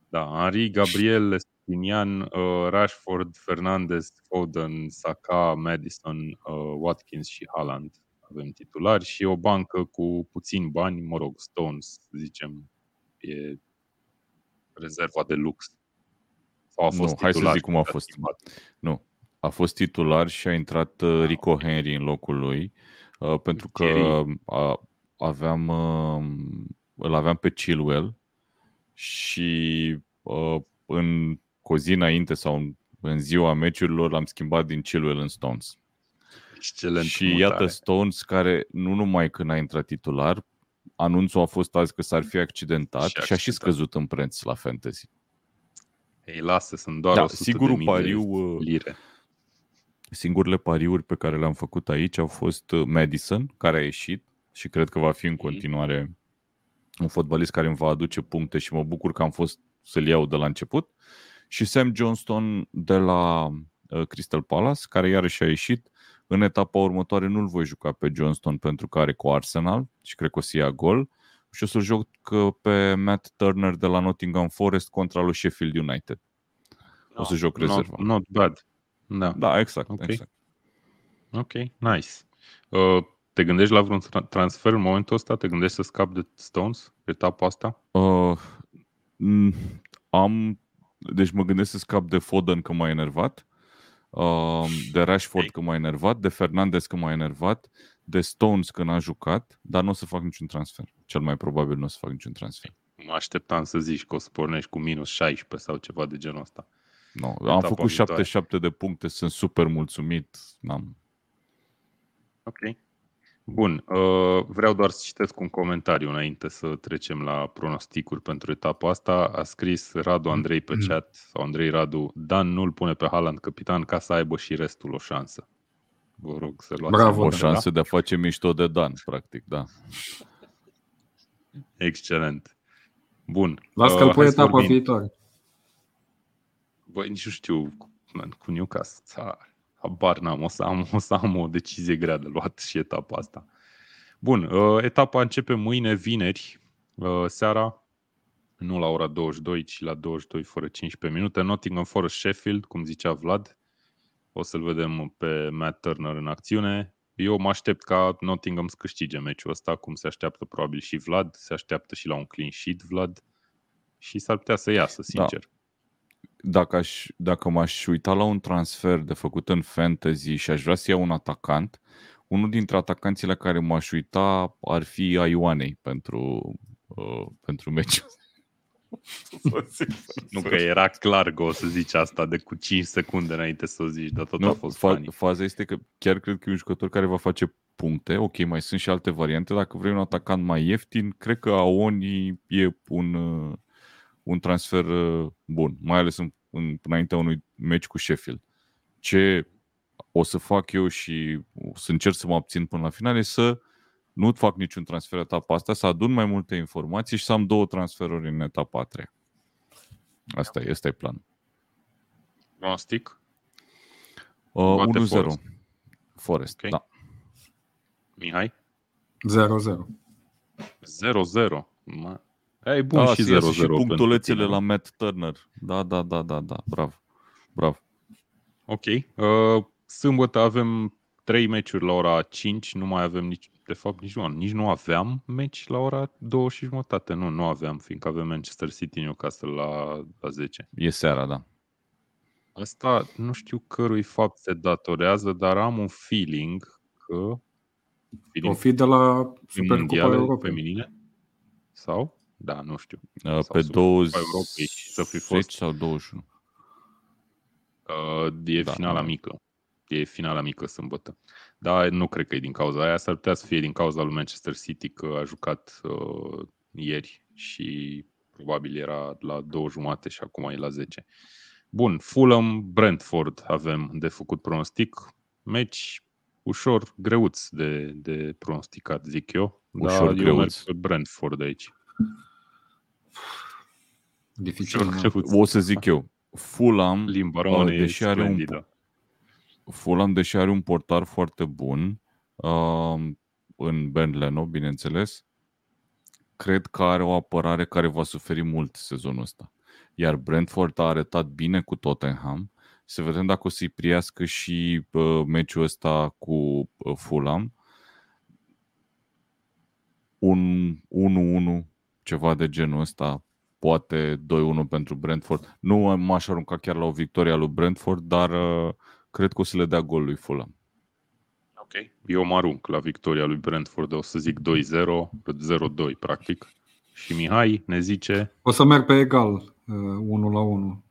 da, Henry, Gabriel, Estinian, uh, Rashford, Fernandez, Foden, Saka, Madison, uh, Watkins și Haaland. Avem titulari și o bancă cu puțini bani, mă rog, Stones, zicem, e rezerva de lux. Sau a Nu, fost hai să titular zic cum a și fost. schimbat. Nu. A fost titular și a intrat uh, Rico Henry în locul lui, uh, pentru că Thierry. a, aveam, uh, îl aveam pe Chilwell și uh, în cu o zi înainte sau în, în ziua meciurilor l-am schimbat din Chilwell în Stones. Excelent și mutare. iată Stones care nu numai când a intrat titular, anunțul a fost azi că s-ar fi accidentat Și și, și a și accidentat. scăzut în preț la fantasy. Ei, lasă, sunt doar Da, 100 sigurul de pariu, mii de uh, lire. Singurele pariuri pe care le-am făcut aici au fost uh, Madison, care a ieșit și cred că va fi în Mhm. continuare un fotbalist care îmi va aduce puncte și mă bucur că am fost să-l iau de la început. Și Sam Johnston de la uh, Crystal Palace, care iarăși a ieșit. În etapa următoare nu-l voi juca pe Johnston pentru că are cu Arsenal și cred că o să ia gol. Și o să-l joc uh, pe Matt Turner de la Nottingham Forest contra lui Sheffield United. O să joc rezerva. Not, not bad. Da. Da, exact. Ok. exact. Ok, nice. Uh, te gândești la vreun tra- transfer în momentul ăsta? Te gândești să scapi de Stones pe etapa asta? Uh, m, am, deci mă gândesc să scap de Foden că m-a enervat, uh, de Rashford Ok. că m-a enervat, de Fernandez că m-a enervat, de Stones că n-a jucat, dar nu o să fac niciun transfer. Cel mai probabil nu o să fac niciun transfer. Mă așteptam să zici că o să pornești cu minus 16 sau ceva de genul ăsta. No, am Etapa făcut viitoare. 77 de puncte, sunt super mulțumit. N-am. Ok. Bun. Uh, vreau doar să citesc un comentariu înainte să trecem la pronosticuri pentru etapa asta. A scris Radu Andrei pe chat, sau Andrei Radu, Dan nu-l pune pe Haaland capitan ca să aibă și restul o șansă. Vă rog să luați Bravo, O notă, șansă de a face mișto de Dan, practic, da. Da? Excelent. Bun. Las că-l Uh, pui hai să etapa vorbim. viitoare. Băi, nici nu știu, man, cu Newcastle, ța, habar n-am, o să am, o să am o decizie grea de luat și etapa asta. Bun, uh, etapa începe mâine, vineri, uh, seara, nu la ora 22, ci la 22 fără 15 minute, Nottingham Forest Sheffield, cum zicea Vlad. O să-l vedem pe Matt Turner în acțiune. Eu mă aștept ca Nottingham să câștige meciul ăsta, cum se așteaptă probabil și Vlad, se așteaptă și la un clean sheet Vlad. și s-ar putea să iasă, sincer. Da dacă, aș, dacă m-aș uita la un transfer de făcut în fantasy și aș vrea să iau un atacant, unul dintre atacanții la care m-aș uita ar fi Ioanei pentru, uh, pentru meciul nu că era clar că o să zici asta de cu 5 secunde înainte să o zici, dar tot nu, a fost fa- funny. Faza este că chiar cred că e un jucător care va face puncte. Ok, mai sunt și alte variante. Dacă vrei un atacant mai ieftin, cred că Aoni e un, uh, un transfer uh, bun, mai ales în, în, înaintea unui meci cu Sheffield. Ce o să fac eu și o să încerc să mă abțin până la final e să nu fac niciun transfer etapa asta, să adun mai multe informații și să am două transferuri în etapa a treia. Asta e, asta e planul. Pronostic? Uh, 1-0. Forest, Forest okay. da. Mihai? 0-0. 0-0. E bun da, și 0-0. Și punctulețele la Matt Turner. Da, da, da, da, da. Bravo. Bravo. Ok. Uh, sâmbătă avem trei meciuri la ora 5, nu mai avem nici, de fapt nici nu, nici nu aveam meci la ora 2 și jumătate, nu, nu aveam, fiindcă avem Manchester City Newcastle la, la 10. E seara, da. Asta nu știu cărui fapt se datorează, dar am un feeling că... Feeling o fi de la Supercupa Europei. feminine? Sau? Da, nu știu. Uh, pe 20 să fi fost sau 21. Uh, e da, finala da. mică. E finala mică sâmbătă. Dar nu cred că e din cauza aia. S-ar putea să fie din cauza lui Manchester City că a jucat uh, ieri și probabil era la două jumate și acum e la 10. Bun, Fulham, Brentford avem de făcut pronostic. Meci ușor greuț de, de pronosticat, zic eu. Ușor dar greuț. eu merg pe Brentford aici. Dificil. O să zic eu. Fulham, Limba uh, deși are un, Fulham, deși are un portar foarte bun, uh, în Ben Leno, bineînțeles, cred că are o apărare care va suferi mult sezonul ăsta. Iar Brentford a arătat bine cu Tottenham. Să vedem dacă o să-i priască și uh, meciul ăsta cu uh, Fulham. Un 1-1, ceva de genul ăsta, poate 2-1 pentru Brentford. Nu m-aș arunca chiar la o victorie a lui Brentford, dar uh, cred că o să le dea gol lui Fulham. Ok. Eu mă arunc la victoria lui Brentford, o să zic 2-0, 0-2 practic. Și Mihai ne zice... O să merg pe egal, 1 la 1.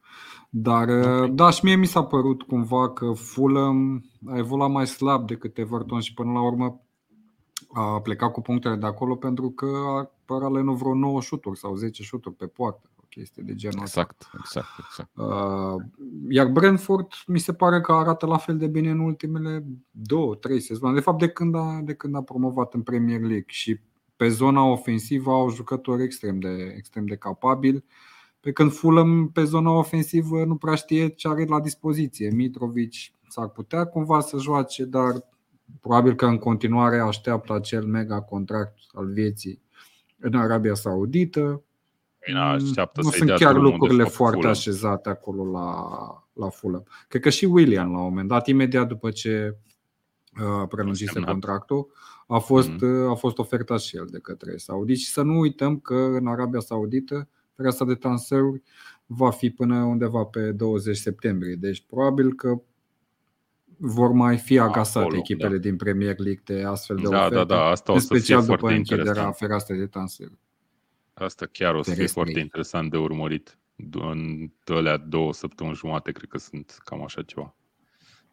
Dar, okay. da, și mie mi s-a părut cumva că Fulham a evoluat mai slab decât Everton și până la urmă a plecat cu punctele de acolo pentru că a paralel vreo 9 șuturi sau 10 șuturi pe poartă chestie de genul exact, ăsta. Exact, exact. Uh, iar Brentford mi se pare că arată la fel de bine în ultimele două, trei sezoane. De fapt, de când a, de când a promovat în Premier League și pe zona ofensivă au jucători extrem de, extrem de capabili. Pe când Fulham pe zona ofensivă nu prea știe ce are la dispoziție. Mitrovic s-ar putea cumva să joace, dar probabil că în continuare așteaptă acel mega contract al vieții în Arabia Saudită. Așteaptă nu sunt chiar lucrurile foarte Fulham. așezate acolo la, la Fulham. Cred că și William la un moment dat, imediat după ce uh, prelungise contractul, a fost, mm-hmm. a fost ofertat și el de către Saudi. Și să nu uităm că în Arabia Saudită fereastra de transferuri va fi până undeva pe 20 septembrie. Deci probabil că vor mai fi agasate Acolo, echipele da. din Premier League de astfel de da, oferte. Da, da, asta o să special fie după închiderea fereastrei de transferuri. Asta chiar o să fie foarte interesant de urmărit. În alea două săptămâni jumate, cred că sunt cam așa ceva.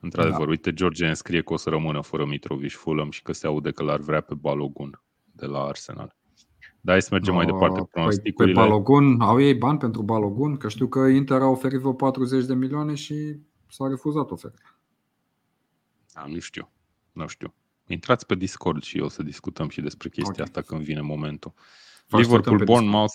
Într-adevăr, da. uite, George ne scrie că o să rămână fără Mitrovic Fulham și că se aude că l-ar vrea pe Balogun de la Arsenal. Da, hai să mergem no, mai departe. Păi, pe Balogun, au ei bani pentru Balogun? Că știu că Inter a oferit vreo 40 de milioane și s-a refuzat oferta. Da, nu știu. Nu știu. Intrați pe Discord și o să discutăm și despre chestia okay. asta când vine momentul. Liverpool, Bournemouth,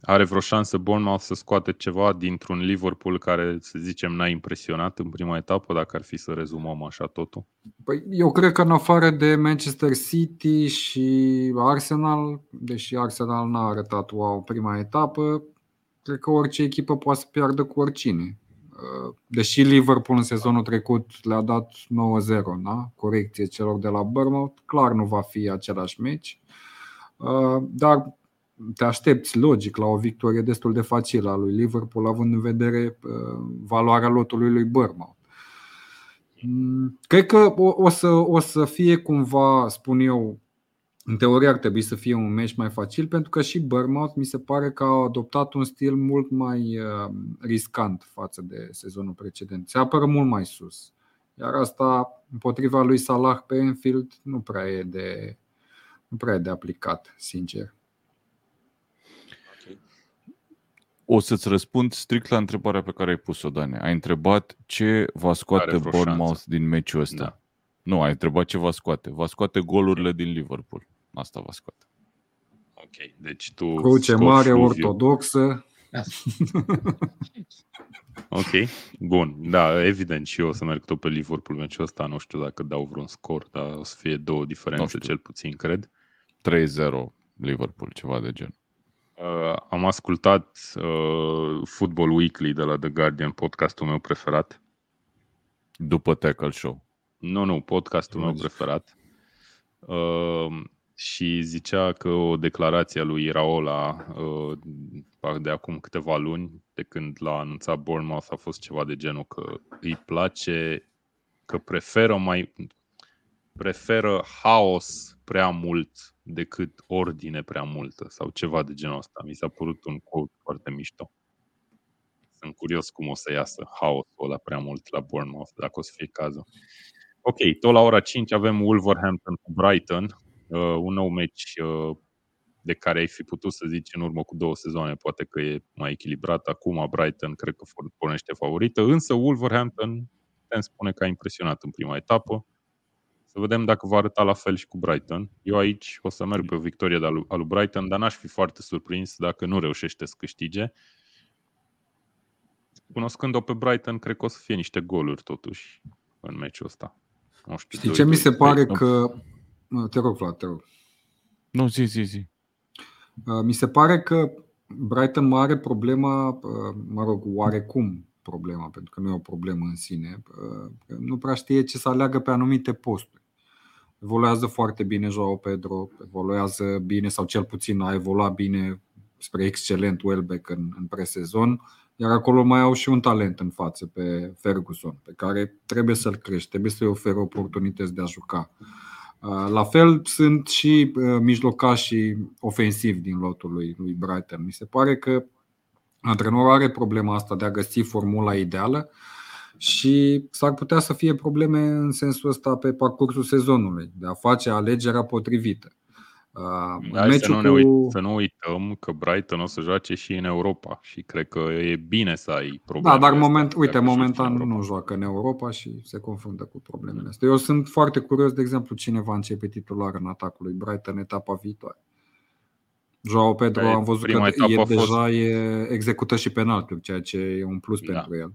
are vreo șansă Bournemouth să scoate ceva dintr-un Liverpool care, să zicem, n-a impresionat în prima etapă, dacă ar fi să rezumăm așa totul? Păi, eu cred că în afară de Manchester City și Arsenal, deși Arsenal n-a arătat wow prima etapă, cred că orice echipă poate să piardă cu oricine. Deși Liverpool în sezonul trecut le-a dat 9-0, da? corecție celor de la Bournemouth, clar nu va fi același meci Uh, dar te aștepți logic la o victorie destul de facilă a lui Liverpool, având în vedere uh, valoarea lotului lui Bournemouth. Mm, cred că o, o, să, o să fie cumva, spun eu, în teorie ar trebui să fie un meci mai facil pentru că și Bournemouth mi se pare că a adoptat un stil mult mai uh, riscant față de sezonul precedent. Se apără mult mai sus. Iar asta împotriva lui Salah pe Enfield nu prea e de, nu prea e de aplicat, sincer. O să-ți răspund strict la întrebarea pe care ai pus-o, Dane. Ai întrebat ce va scoate Bournemouth din meciul ăsta. Da. Nu, ai întrebat ce va scoate. Va scoate golurile din Liverpool. Asta va scoate. Ok, deci tu... Cruce mare, fluviu. ortodoxă. ok, bun. Da, evident și eu o să merg tot pe Liverpool meciul ăsta. Nu știu dacă dau vreun scor, dar o să fie două diferențe cel puțin, cred. 3-0 Liverpool, ceva de gen. Uh, am ascultat uh, Football Weekly de la The Guardian, podcastul meu preferat. După Tackle Show. Nu, nu, podcastul meu preferat. Uh, și zicea că o declarație a lui Raola uh, de acum câteva luni, de când l-a anunțat Bournemouth, a fost ceva de genul că îi place, că preferă mai preferă haos prea mult decât ordine prea multă sau ceva de genul ăsta. Mi s-a părut un quote foarte mișto. Sunt curios cum o să iasă haosul ăla prea mult la Bournemouth, dacă o să fie cazul. Ok, tot la ora 5 avem Wolverhampton cu Brighton, uh, un nou meci uh, de care ai fi putut să zici în urmă cu două sezoane, poate că e mai echilibrat. Acum Brighton cred că pornește favorită, însă Wolverhampton putem spune că a impresionat în prima etapă. Să vedem dacă va arăta la fel și cu Brighton. Eu aici o să merg pe o victorie de al lui Brighton, dar n-aș fi foarte surprins dacă nu reușește să câștige. Cunoscând-o pe Brighton, cred că o să fie niște goluri totuși în meciul ăsta. Nu știu, Știi ce mi se pare că... Te rog, Vlad, te rog. Nu, zi, zi, zi. Uh, mi se pare că Brighton are problema, uh, mă rog, oarecum problema, pentru că nu e o problemă în sine, uh, nu prea știe ce să aleagă pe anumite posturi. Evoluează foarte bine Joao Pedro, evoluează bine sau cel puțin a evoluat bine spre excelent Welbeck în, în presezon, iar acolo mai au și un talent în față pe Ferguson, pe care trebuie să-l crești, trebuie să-i ofere oportunități de a juca. Uh, la fel sunt și uh, mijlocașii ofensivi din lotul lui, lui Brighton. Mi se pare că antrenorul are problema asta de a găsi formula ideală și s-ar putea să fie probleme în sensul ăsta pe parcursul sezonului, de a face alegerea potrivită. Uh, Hai să nu, ne uit, să nu uităm că Brighton o să joace și în Europa și cred că e bine să ai probleme. Da, dar moment, uite, momentan nu joacă în Europa și se confruntă cu problemele astea. Eu sunt foarte curios, de exemplu, cine va începe titular în atacul lui Brighton etapa viitoare. Joao Pedro păi, am văzut că e, fost... deja e, execută și penaltul, ceea ce e un plus da. pentru el.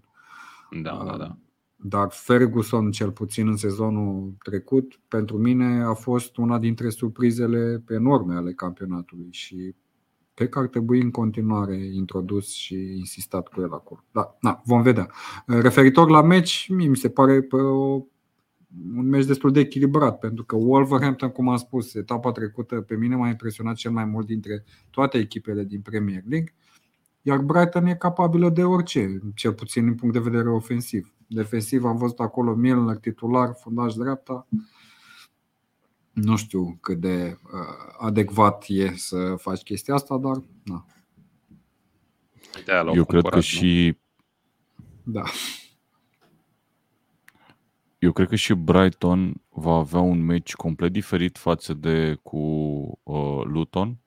Da, da, da. Dar Ferguson, cel puțin în sezonul trecut, pentru mine a fost una dintre surprizele enorme ale campionatului și cred că ar trebui în continuare introdus și insistat cu el acolo. Da, na, vom vedea. Referitor la meci, mie mi se pare pe o, un meci destul de echilibrat, pentru că Wolverhampton, cum am spus, etapa trecută pe mine m-a impresionat cel mai mult dintre toate echipele din Premier League, iar Brighton e capabilă de orice, cel puțin din punct de vedere ofensiv defensiv am văzut acolo Milner titular, fundaș dreapta. Nu știu cât de uh, adecvat e să faci chestia asta, dar na. Eu cred că și da. Eu cred că și Brighton va avea un meci complet diferit față de cu uh, Luton.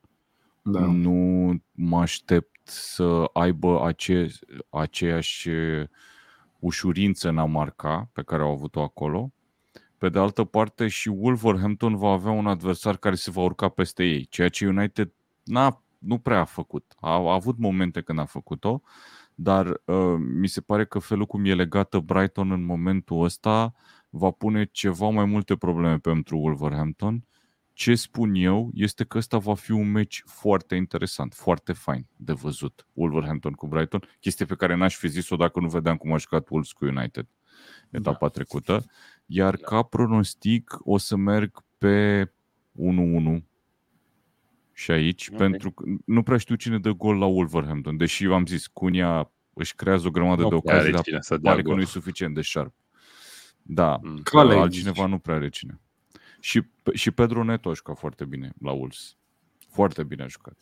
Da. Nu mă aștept să aibă ace- aceeași ușurință în a marca pe care au avut-o acolo. Pe de altă parte și Wolverhampton va avea un adversar care se va urca peste ei, ceea ce United n-a, nu prea a făcut. A, a avut momente când a făcut-o, dar uh, mi se pare că felul cum e legată Brighton în momentul ăsta va pune ceva mai multe probleme pentru Wolverhampton ce spun eu este că ăsta va fi un meci foarte interesant, foarte fain de văzut. Wolverhampton cu Brighton, chestie pe care n-aș fi zis-o dacă nu vedeam cum a jucat Wolves cu United etapa da. trecută. Iar da. ca pronostic o să merg pe 1-1 și aici, okay. pentru că nu prea știu cine dă gol la Wolverhampton, deși eu am zis, Cunia își creează o grămadă Nu de prea ocazii, are dar cine să dea pare că gol. nu e suficient de sharp. Da, Mm. Calei, altcineva zici. nu prea are cine. Și, și Pedro Neto a jucat foarte bine la Wolves. Foarte bine a jucat.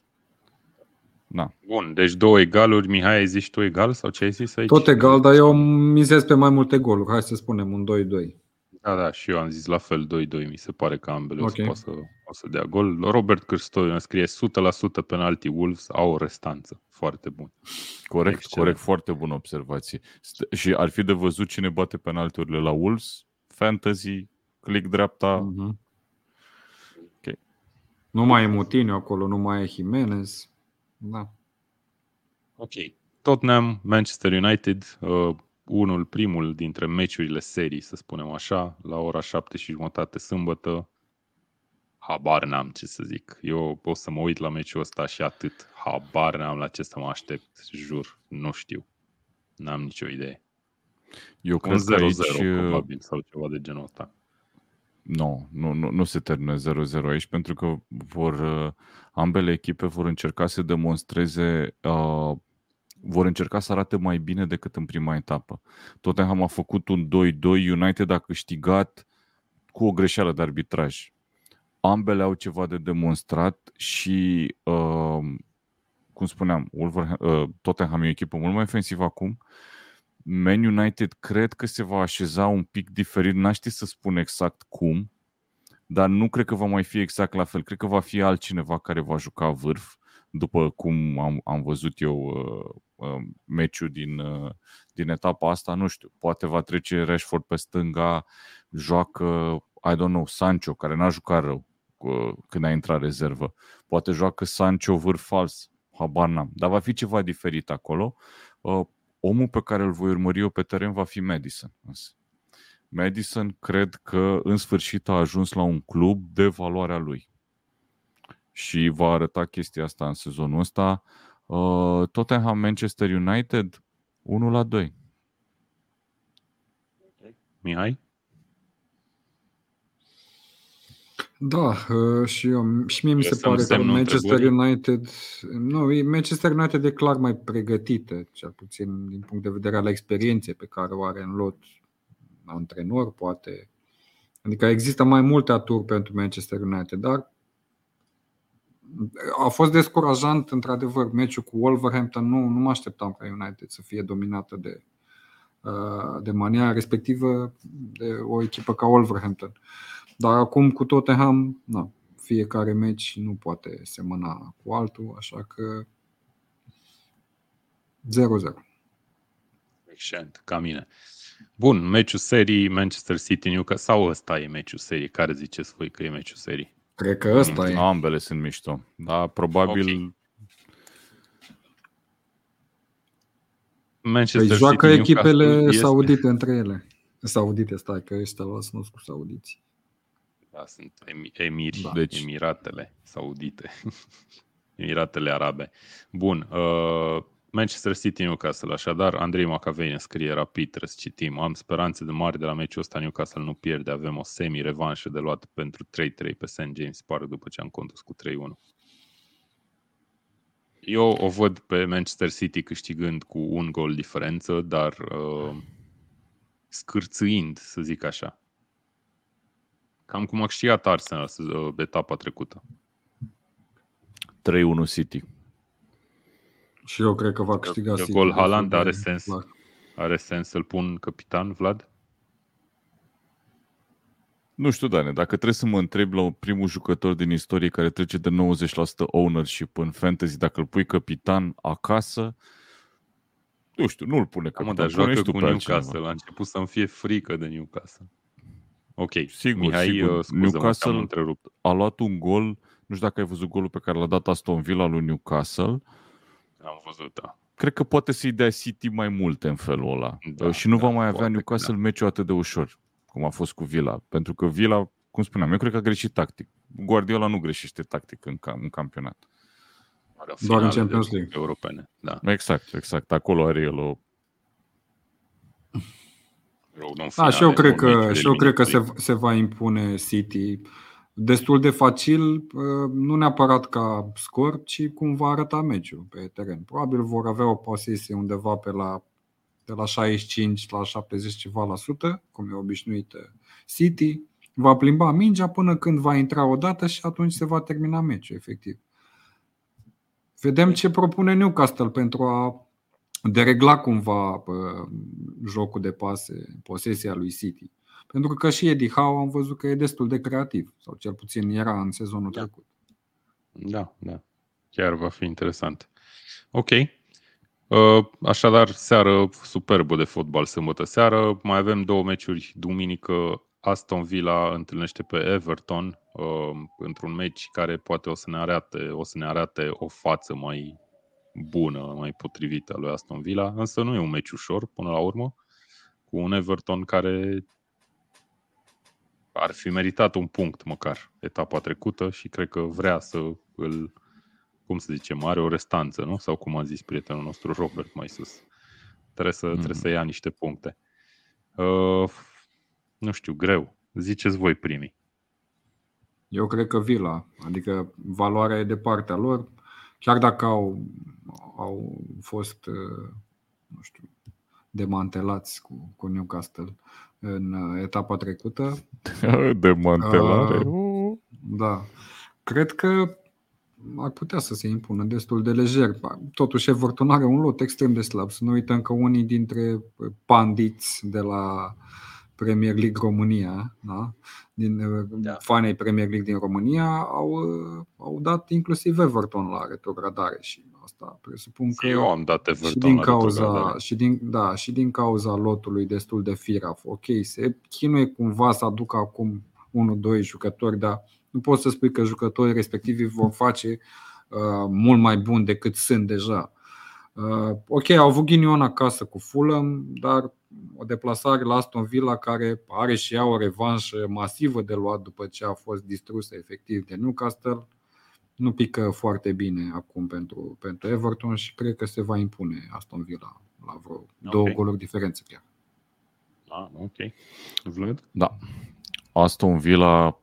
Da. Bun, deci două egaluri. Mihai, ai zis tu egal sau ce ai zis aici? Tot egal, dar eu mizez pe mai multe goluri. Hai să spunem un 2-2. Da, da, și eu am zis la fel 2-2. Mi se pare că ambele okay. Ok. o, să, poată să, o să dea gol. Robert Cârstoiu ne scrie 100% penalti Wolves au o restanță. Foarte bun. Corect, Excelent. corect, foarte bună observație. St- și ar fi de văzut cine bate penalturile la Wolves, Fantasy, click dreapta, Mhm. Ok. Nu mai e Mutinho acolo, nu mai e Jimenez. Da. Ok. Tottenham, Manchester United, uh, unul, primul dintre meciurile serii, să spunem așa, la ora 7 și jumătate sâmbătă. Habar n-am ce să zic. Eu o să mă uit la meciul ăsta și atât. Habar n-am la ce să mă aștept, jur. Nu știu. N-am nicio idee. Eu Un cred 0-0 că aici... probabil sau ceva de genul ăsta. Nu, nu, nu, nu se termină 0-0 aici pentru că vor, uh, ambele echipe vor încerca să demonstreze, uh, vor încerca să arate mai bine decât în prima etapă. Tottenham a făcut un 2-2, United a câștigat cu o greșeală de arbitraj. Ambele au ceva de demonstrat și, uh, cum spuneam, Wolverham- uh, Tottenham e o echipă mult mai ofensivă acum. Man United cred că se va așeza un pic diferit, n-aș ști să spun exact cum, dar nu cred că va mai fi exact la fel. Cred că va fi altcineva care va juca vârf, după cum am, am văzut eu uh, uh, meciul din, uh, din etapa asta, nu știu, poate va trece Rashford pe stânga, joacă, I don't know, Sancho, care n-a jucat rău uh, când a intrat rezervă. Poate joacă Sancho vârf fals, habar n-am. Dar va fi ceva diferit acolo. Uh, omul pe care îl voi urmări eu pe teren va fi Madison. însă. Madison cred că în sfârșit a ajuns la un club de valoarea lui. Și va arăta chestia asta în sezonul ăsta. Uh, Tottenham Manchester United 1 la 2. Mihai? Da, uh, și, eu, și mie mi se Lăsăm pare că semnul Manchester întrebării? United, nu, e- Manchester United e clar mai pregătită, cel puțin din punct de vedere al experienței pe care o are în lot antrenor, poate. Adică există mai multe aturi pentru Manchester United, dar a fost descurajant, într-adevăr, meciul cu Wolverhampton. Nu, nu mă așteptam ca United să fie dominată de, uh, de maniera respectivă de o echipă ca Wolverhampton. Dar acum cu Tottenham, na, fiecare meci nu poate semăna cu altul, așa că 0-0. Excelent, ca mine. Bun, meciul serii Manchester City Newcastle sau ăsta e meciul serii? Care ziceți voi că e meciul serii? Cred că ăsta e. Ambele sunt mișto. Da, probabil Ok. Manchester Păi joacă City echipele Newcastle este- saudite între ele. Saudite, stai, că ăștia luați nu cu saudiți. Da, sunt emi- emiri, Da. deci. Emiratele Saudite, Emiratele Arabe. Bun, uh, Manchester City Newcastle, așadar, Andrei Macavei ne scrie rapid, trebuie să citim. Am speranțe de mari de la meciul ăsta, Newcastle nu pierde, avem o semi-revanșă de luat pentru 3-3 pe St. James Park după ce am condus cu 3-1. Eu o văd pe Manchester City câștigând cu un gol diferență, dar uh, scârțâind, să zic așa. Cam cum a câștigat Arsenal uh, etapa trecută. 3-1 City. Și eu cred că va câștiga că City. gol destul Haaland de are sens. clar. Are sens să-l pun capitan, Vlad? Nu știu, Dane, dacă trebuie să mă întreb la primul jucător din istorie care trece de 90% ownership în fantasy, dacă îl pui capitan acasă, nu știu, nu-l pune Cam capitan. dar joacă Pune-și tu cu pe Newcastle. altcineva. A început să-mi fie frică de Newcastle. Ok, Sigur, Mihai, sigur. uh, scuză-mă, Newcastle- te-am întrerupt. A luat un gol, nu știu dacă ai văzut golul pe care l-a dat Aston Villa lui Newcastle, Am văzut, da. cred că poate să-i dea City mai multe în felul ăla. Da, și nu da, va mai avea poate că Newcastle meciul atât de ușor, cum a fost cu Villa. Pentru că Villa, cum spuneam, eu cred că a greșit tactic. Guardiola nu greșește tactic în, cam, în campionat. Are o Doar în finală de Champions League. Europene, da. Exact, exact. Acolo are el o... Rău, nu în Da, finale, și eu cred în meciuri că, și eu cred că se, eliminatorii. se va impune City. destul de facil, uh, nu neapărat ca scor, ci cum va arăta meciul pe teren. Probabil vor avea o posesie undeva pe la de la 65 la 70 ceva la sută, cum e obișnuit uh, City, va plimba mingea până când va intra o dată și atunci se va termina meciul, efectiv. Vedem ce propune Newcastle pentru a deregla cumva uh, jocul de pase, posesia lui City. Pentru că și Eddie Howe am văzut că e destul de creativ, sau cel puțin era în sezonul da. trecut. Da, da. Chiar va fi interesant. Ok. Uh, așadar, seară superbă de fotbal sâmbătă seară. Mai avem două meciuri duminică. Aston Villa întâlnește pe Everton uh, într-un meci care poate o să ne arate, o să ne arate o față mai bună, mai potrivită a lui Aston Villa, însă nu e un meci ușor până la urmă, cu un Everton care ar fi meritat un punct măcar etapa trecută și cred că vrea să îl, cum să zicem, are o restanță, nu? Sau cum a zis prietenul nostru Robert mai sus. Trebuie să, mm-hmm. trebuie să ia niște puncte. Uh, nu știu, greu. Ziceți voi primii. Eu cred că Vila, adică valoarea e de partea lor, chiar dacă au, au fost, uh, nu știu, demantelați cu, cu Newcastle în uh, etapa trecută. Demantelare. Uh, da. Cred că ar putea să se impună destul de lejer. Totuși, Everton are un lot extrem de slab. Să nu uităm că unii dintre pandiți de la Premier League România, da? din uh, da. fanii Premier League din România, au, au dat inclusiv Everton la retrogradare și asta. Presupun că Eu am dat Everton și din cauza, și din, da, și din cauza lotului destul de firaf. Ok, se chinuie cumva să aducă acum 1-2 jucători, dar nu poți să spui că jucătorii respectivi vor face uh, mult mai bun decât sunt deja. Uh, ok, au avut ghinion acasă cu Fulham, dar o deplasare la Aston Villa care are și ea o revanșă masivă de luat după ce a fost distrusă efectiv de Newcastle nu pică foarte bine acum pentru, pentru Everton și cred că se va impune Aston Villa la vreo okay. două goluri diferență chiar. Ah, ok. Vlad? Da. Aston Villa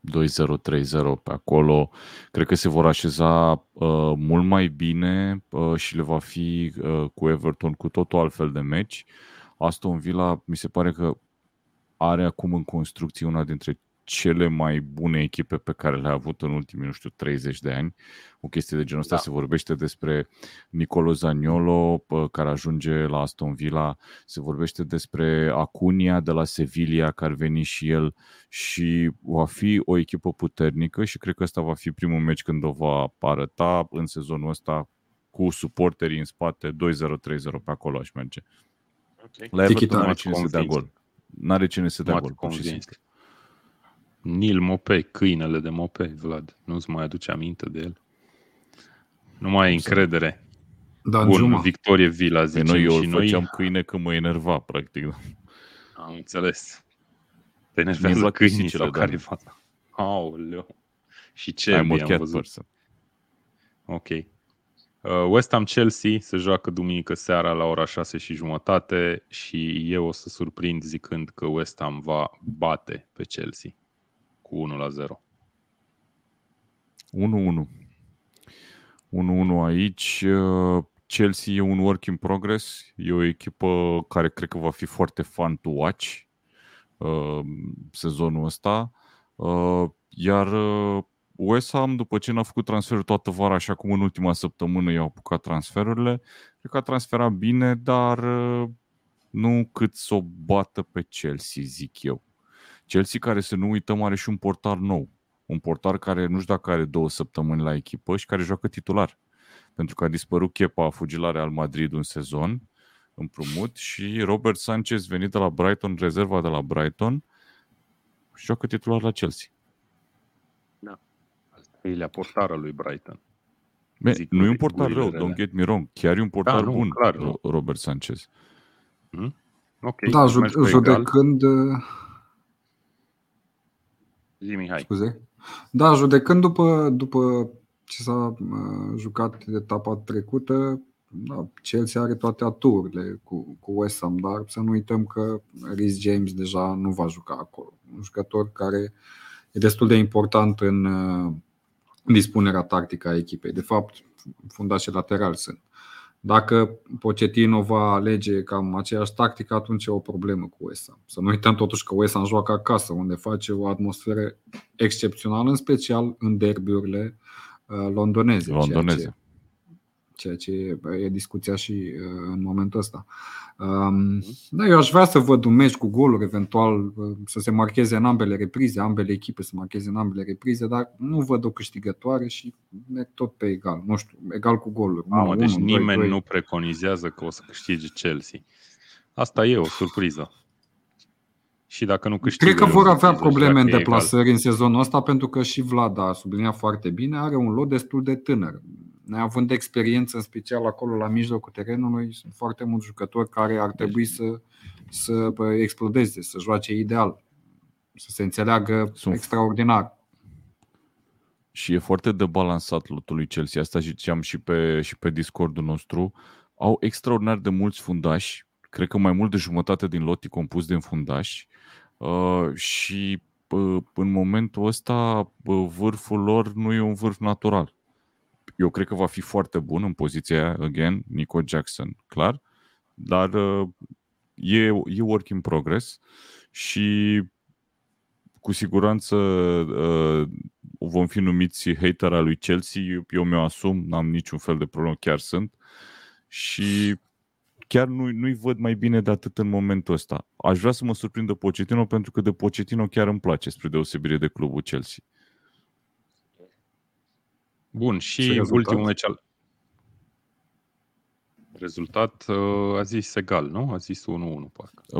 2-0, 3-0 pe acolo. Cred că se vor așeza uh, mult mai bine uh, și le va fi uh, cu Everton cu totul altfel de meci. Aston Villa mi se pare că are acum în construcție una dintre cele mai bune echipe pe care le-a avut în ultimii, nu știu, 30 de ani. O chestie de genul ăsta da. se vorbește despre Nicolo Zaniolo, care ajunge la Aston Villa, se vorbește despre Acunia de la Sevilla, care veni și el și va fi o echipă puternică și cred că ăsta va fi primul meci când o va arăta în sezonul ăsta cu suporterii în spate, 2-0, 3-0 pe acolo aș merge. Okay. La Everton nu are cine să dea gol. N-are cine să dea gol, pur și simplu. Nil Mope, câinele de Mope, Vlad. Nu-ți mai aduce aminte de el? Nu mai ai încredere. Da, Bun, Juma. Victorie Vila, zicem noi eu și noi. făceam câine că mă enerva, practic. Am înțeles. Te enervează câinii sau care fața. Aoleu. Și ce am văzut. Person. Ok. Uh, West Ham Chelsea se joacă duminică seara la ora 6 și jumătate și eu o să surprind zicând că West Ham va bate pe Chelsea cu 1 la 0. 1-1. 1-1 aici. Uh, Chelsea e un work in progress. E o echipă care cred că va fi foarte fun to watch uh, sezonul ăsta. Uh, iar West Ham, după ce n-a făcut transferul toată vara, așa cum în ultima săptămână i-au apucat transferurile, cred că a transferat bine, dar nu cât să o bată pe Chelsea, zic eu. Chelsea, care să nu uităm, are și un portar nou. Un portar care nu știu dacă are două săptămâni la echipă și care joacă titular. Pentru că a dispărut Chepa, a fugit la Real Madrid un sezon împrumut și Robert Sanchez venit de la Brighton, rezerva de la Brighton, și joacă titular la Chelsea. Da. Al portară lui Brighton. Be, nu e un portar rău, don't get me wrong. Chiar e un portar da, bun, clar, Robert Sanchez. Hmm? Okay. Da, judecând, egal. Zi, Mihai. Scuze. Da, judecând după, după ce s-a uh, jucat etapa trecută, da, Chelsea are toate aturile cu, cu West Ham, dar să nu uităm că Rhys James deja nu va juca acolo. Un jucător care e destul de important în dispunerea tactică a echipei. De fapt, fundașii laterali sunt. Dacă Pochettino va alege cam aceeași tactică, atunci e o problemă cu USA. Să nu uităm totuși că USA joacă acasă, unde face o atmosferă excepțională, în special în derbiurile uh, londoneze. londoneze. Ceea ce ceea ce e discuția și uh, în momentul ăsta. Um, da, eu aș vrea să văd un meci cu goluri, eventual uh, să se marcheze în ambele reprize, ambele echipe să marcheze în ambele reprize, dar nu văd o câștigătoare și e tot pe egal. Nu știu, egal cu goluri. Mamă, deci 1, nimeni 2, 2. nu preconizează că o să câștige Chelsea. Asta e o surpriză. Și dacă nu câștigă, Cred că vor avea probleme în deplasări în sezonul ăsta pentru că și Vlad a subliniat foarte bine, are un lot destul de tânăr. Neavând experiență, în special acolo la mijlocul terenului, sunt foarte mulți jucători care ar trebui să, să explodeze, să joace ideal, să se înțeleagă sunt extraordinar. Și e foarte debalansat lotul lui Chelsea. Asta ziceam și pe, și pe Discordul nostru. Au extraordinar de mulți fundași. Cred că mai mult de jumătate din lot e compus din fundași. Uh, și uh, în momentul ăsta uh, vârful lor nu e un vârf natural eu cred că va fi foarte bun în poziția aia, again, Nico Jackson, clar, dar uh, e, e work in progress și cu siguranță uh, vom fi numiți hater al lui Chelsea, eu mi-o asum, n-am niciun fel de problemă, chiar sunt și chiar nu, nu-i văd mai bine de atât în momentul ăsta. Aș vrea să mă surprindă Pochettino pentru că de Pochettino chiar îmi place spre deosebire de clubul Chelsea. Bun, și ultimul meci al... Rezultat uh, a zis egal, nu? A zis 1-1, parcă. 1-1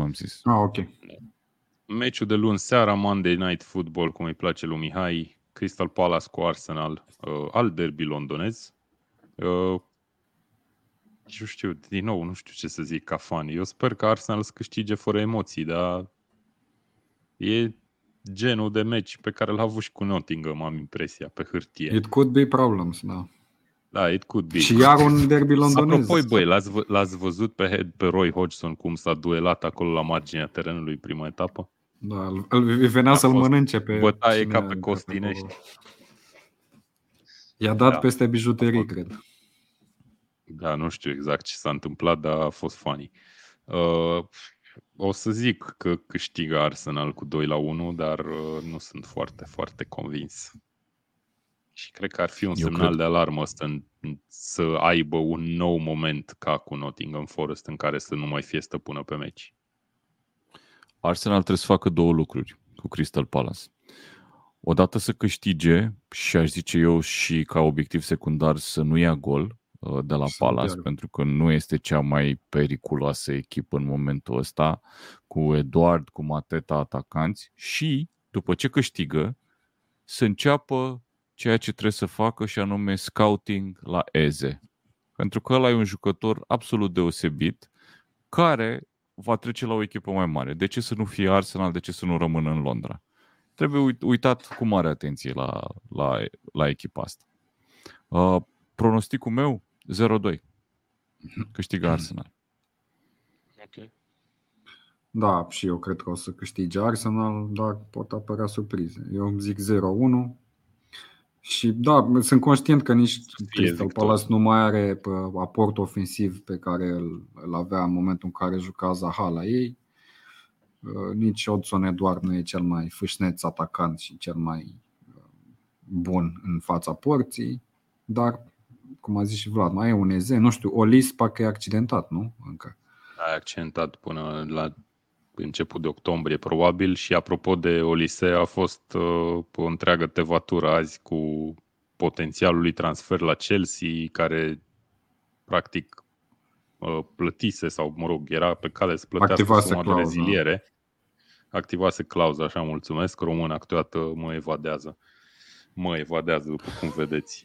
am zis. Ah, ok. Meciul de luni seara, Monday Night Football, cum îi place lui Mihai, Crystal Palace cu Arsenal, uh, al derby londonez. Uh, eu știu, din nou, nu știu ce să zic ca fan. Eu sper că Arsenal să câștige fără emoții, dar e genul de meci pe care l-a avut și cu Nottingham, am impresia, pe hârtie. It could be problems, da. Da, it could be. Și iar un derby londonez. Apoi, băi, l-ați, v- l-ați văzut pe, head, pe Roy Hodgson cum s-a duelat acolo la marginea terenului prima etapă? Da, îl venea să-l mănânce pe... Bătaie ca pe Costinești. I-a dat da. peste bijuterii, cred. Da, nu știu exact ce s-a întâmplat, dar a fost funny. Uh, o să zic că câștigă Arsenal cu 2 la 1, dar uh, nu sunt foarte, foarte convins. Și cred că ar fi un Eu semnal cred... de alarmă ăsta să aibă un nou moment ca cu Nottingham Forest în care să nu mai fie stăpână pe meci. Arsenal trebuie să facă două lucruri cu Crystal Palace. Odată să câștige și aș zice eu și ca obiectiv secundar să nu ia gol, Uh, de la Palace, pentru că nu este cea mai periculoasă echipă în momentul ăsta, cu Eduard, cu Mateta atacanți și, după ce câștigă, să înceapă ceea ce trebuie să facă și anume scouting la Eze. Pentru că ăla e un jucător absolut deosebit care va trece la o echipă mai mare. De ce să nu fie Arsenal? De ce să nu rămână în Londra? Trebuie uitat cu mare atenție la, la, la echipa asta. Uh, pronosticul meu, 0-2. Câștigă Arsenal. Ok. Da, și eu cred că o să câștige Arsenal, dar pot apărea surprize. Eu îmi zic 0-1 și da, sunt conștient că nici Crystal Palace nu mai are aport ofensiv pe care îl, îl avea în momentul în care juca Zaha la ei. Uh, nici Odson Eduard nu e cel mai fâșneț atacant și cel mai uh, bun în fața porții, dar cum a zis și Vlad, mai e un EZ, nu știu, Olis parcă e accidentat, nu? Încă. A accidentat până la început de octombrie, probabil. Și apropo de Olise, a fost uh, o întreagă tevatură azi cu potențialul lui transfer la Chelsea, care practic uh, plătise sau, mă rog, era pe cale să plătească Activase suma clauza. de reziliere. Activase clauza, așa mulțumesc, român câteodată mă evadează mă evadează, după cum vedeți.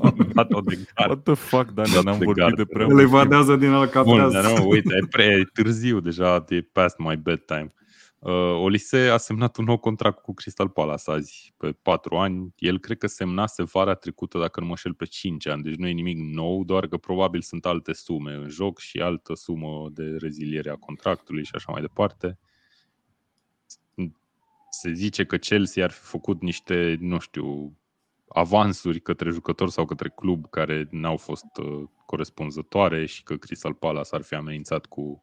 Am dat-o de gar. What the fuck, Dani, n-am de vorbit gar. de prea mult. Le evadează din Alcatraz. Bun, nu, uite, e prea e târziu deja, e past my bedtime. Uh, Olise a semnat un nou contract cu Crystal Palace azi, pe 4 ani. El cred că semnase vara trecută, dacă nu mă șel, pe 5 ani. Deci nu e nimic nou, doar că probabil sunt alte sume în joc și altă sumă de reziliere a contractului și așa mai departe se zice că Chelsea ar fi făcut niște, nu știu, avansuri către jucători sau către club care n-au fost uh, corespunzătoare și că Crystal Palace ar fi amenințat cu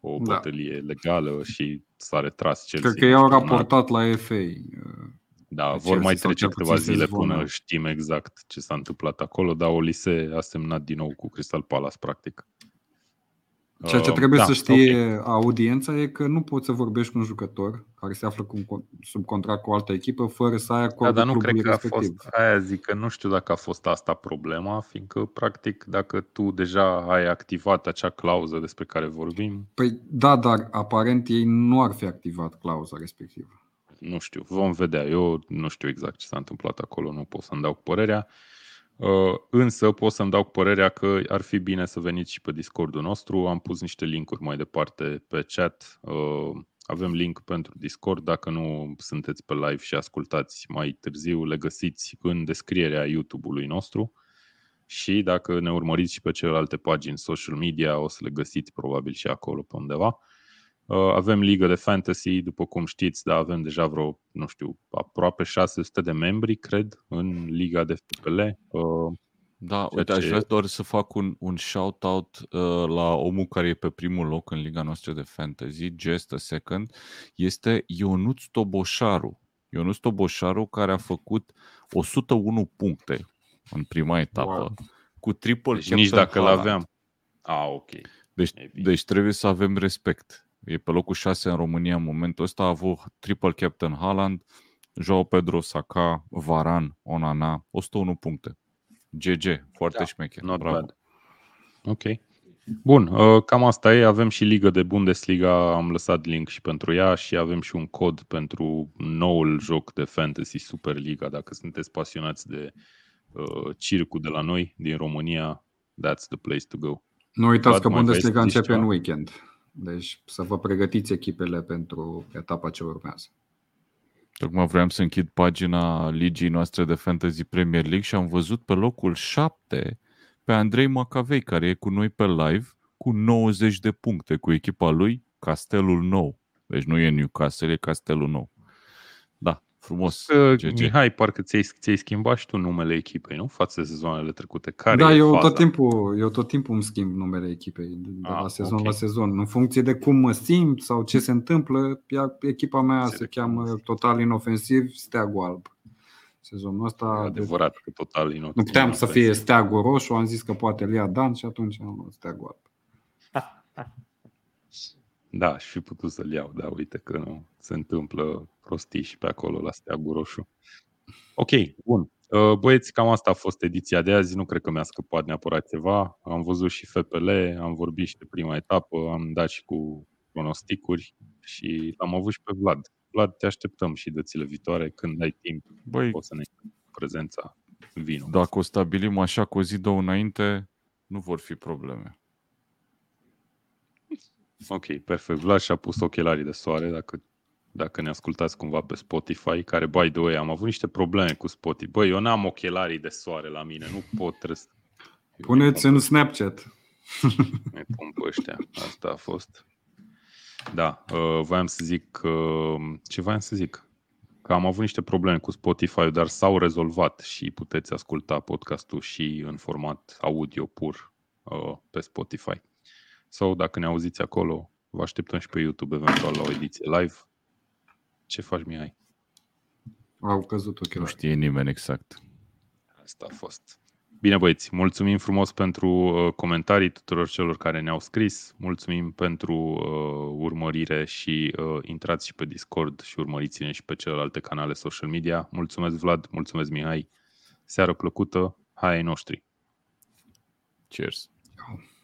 o da. bătălie legală și s-a retras Chelsea. Cred că i-au raportat la FA. Uh, da, vor mai trece câteva zile până știm exact ce s-a întâmplat acolo, dar Olise a semnat din nou cu Crystal Palace, practic. Ceea ce trebuie da, să știe okay. audiența e că nu poți să vorbești cu un jucător care se află sub contract cu o altă echipă fără să ai acordul da, dar nu cred că respectiv. a fost, aia zic că nu știu dacă a fost asta problema, fiindcă practic dacă tu deja ai activat acea clauză despre care vorbim... Păi da, dar aparent ei nu ar fi activat clauza respectivă. Nu știu, vom vedea. Eu nu știu exact ce s-a întâmplat acolo, nu pot să-mi dau părerea. Uh, însă pot să-mi dau părerea că ar fi bine să veniți și pe Discordul nostru. Am pus niște linkuri mai departe pe chat. Uh, avem link pentru Discord. Dacă nu sunteți pe live și ascultați mai târziu, le găsiți în descrierea YouTube-ului nostru. Și dacă ne urmăriți și pe celelalte pagini social media, o să le găsiți probabil și acolo pe undeva. Uh, avem ligă de fantasy, după cum știți, dar avem deja vreo, nu știu, aproape 600 de membri, cred, în liga de FPL. Uh, da, uite, ce... aș vrea doar să fac un, un shout-out uh, la omul care e pe primul loc în liga noastră de fantasy, Just a Second, este Ionuț Toboșaru. Ionuț Toboșaru care a făcut 101 puncte în prima etapă, wow. cu triple deci nici dacă l-aveam. Ah, ok. Deci, deci trebuie să avem respect. E pe locul 6 în România în momentul ăsta. A avut triple captain Haaland, Joao Pedro, Saka, Varan, Onana, 101 puncte. GG, foarte da, șmecher. Not Bravo. bad. Ok. Bun, uh, cam asta e. Avem și Liga de Bundesliga, am lăsat link și pentru ea și avem și un cod pentru noul joc de Fantasy Superliga. Dacă sunteți pasionați de uh, circul de la noi, din România, that's the place to go. Nu uitați Vlad, că Bundesliga începe în weekend. Deci să vă pregătiți echipele pentru etapa ce urmează. Tocmai vreau să închid pagina ligii noastre de Fantasy Premier League și am văzut pe locul 7 pe Andrei Macavei, care e cu noi pe live, cu 90 de puncte cu echipa lui, Castelul Nou. Deci nu e Newcastle, e Castelul Nou. Da, Frumos. Uh, Mihai, parcă ți-ai, ți-ai schimbat și tu numele echipei, nu? Față de sezoanele trecute. Care da, eu tot, timpul, eu tot timpul îmi schimb numele echipei, de, de ah, la sezon okay. la sezon. În funcție de cum mă simt sau ce se întâmplă, echipa mea se, se cheamă total inofensiv Steagul Alb. Sezonul ăsta... E adevărat că total inofensiv. Nu puteam să fie Steagul Roșu, am zis că poate îl ia Dan și atunci am luat Steagul Alb. Da, și fi putut să-l iau, da, uite că nu se întâmplă prostii și pe acolo la steagul roșu. Ok, bun. Uh, băieți, cam asta a fost ediția de azi. Nu cred că mi-a scăpat neapărat ceva. Am văzut și FPL, am vorbit și de prima etapă, am dat și cu pronosticuri și am avut și pe Vlad. Vlad, te așteptăm și dățile viitoare când ai timp. Băi, poți să ne prezența. Vino. Dacă o stabilim așa cu o zi, două înainte, nu vor fi probleme. Ok, perfect. Vlad și-a pus ochelarii de soare, dacă, dacă ne ascultați cumva pe Spotify, care, by the way, am avut niște probleme cu Spotify. Băi, eu n-am ochelarii de soare la mine, nu pot trebuie Puneți în Snapchat. Ne pun pe ăștia. Asta a fost. Da, uh, voiam să zic, uh, ce voiam să zic? Că am avut niște probleme cu Spotify, dar s-au rezolvat și puteți asculta podcastul și în format audio pur uh, pe Spotify sau dacă ne auziți acolo, vă așteptăm și pe YouTube eventual la o ediție live. Ce faci, Mihai? Au căzut ok. Nu știe nimeni exact. Asta a fost. Bine băieți, mulțumim frumos pentru uh, comentarii tuturor celor care ne-au scris, mulțumim pentru uh, urmărire și uh, intrați și pe Discord și urmăriți-ne și pe celelalte canale social media. Mulțumesc Vlad, mulțumesc Mihai, seară plăcută, hai ai noștri. Cheers. Ciao.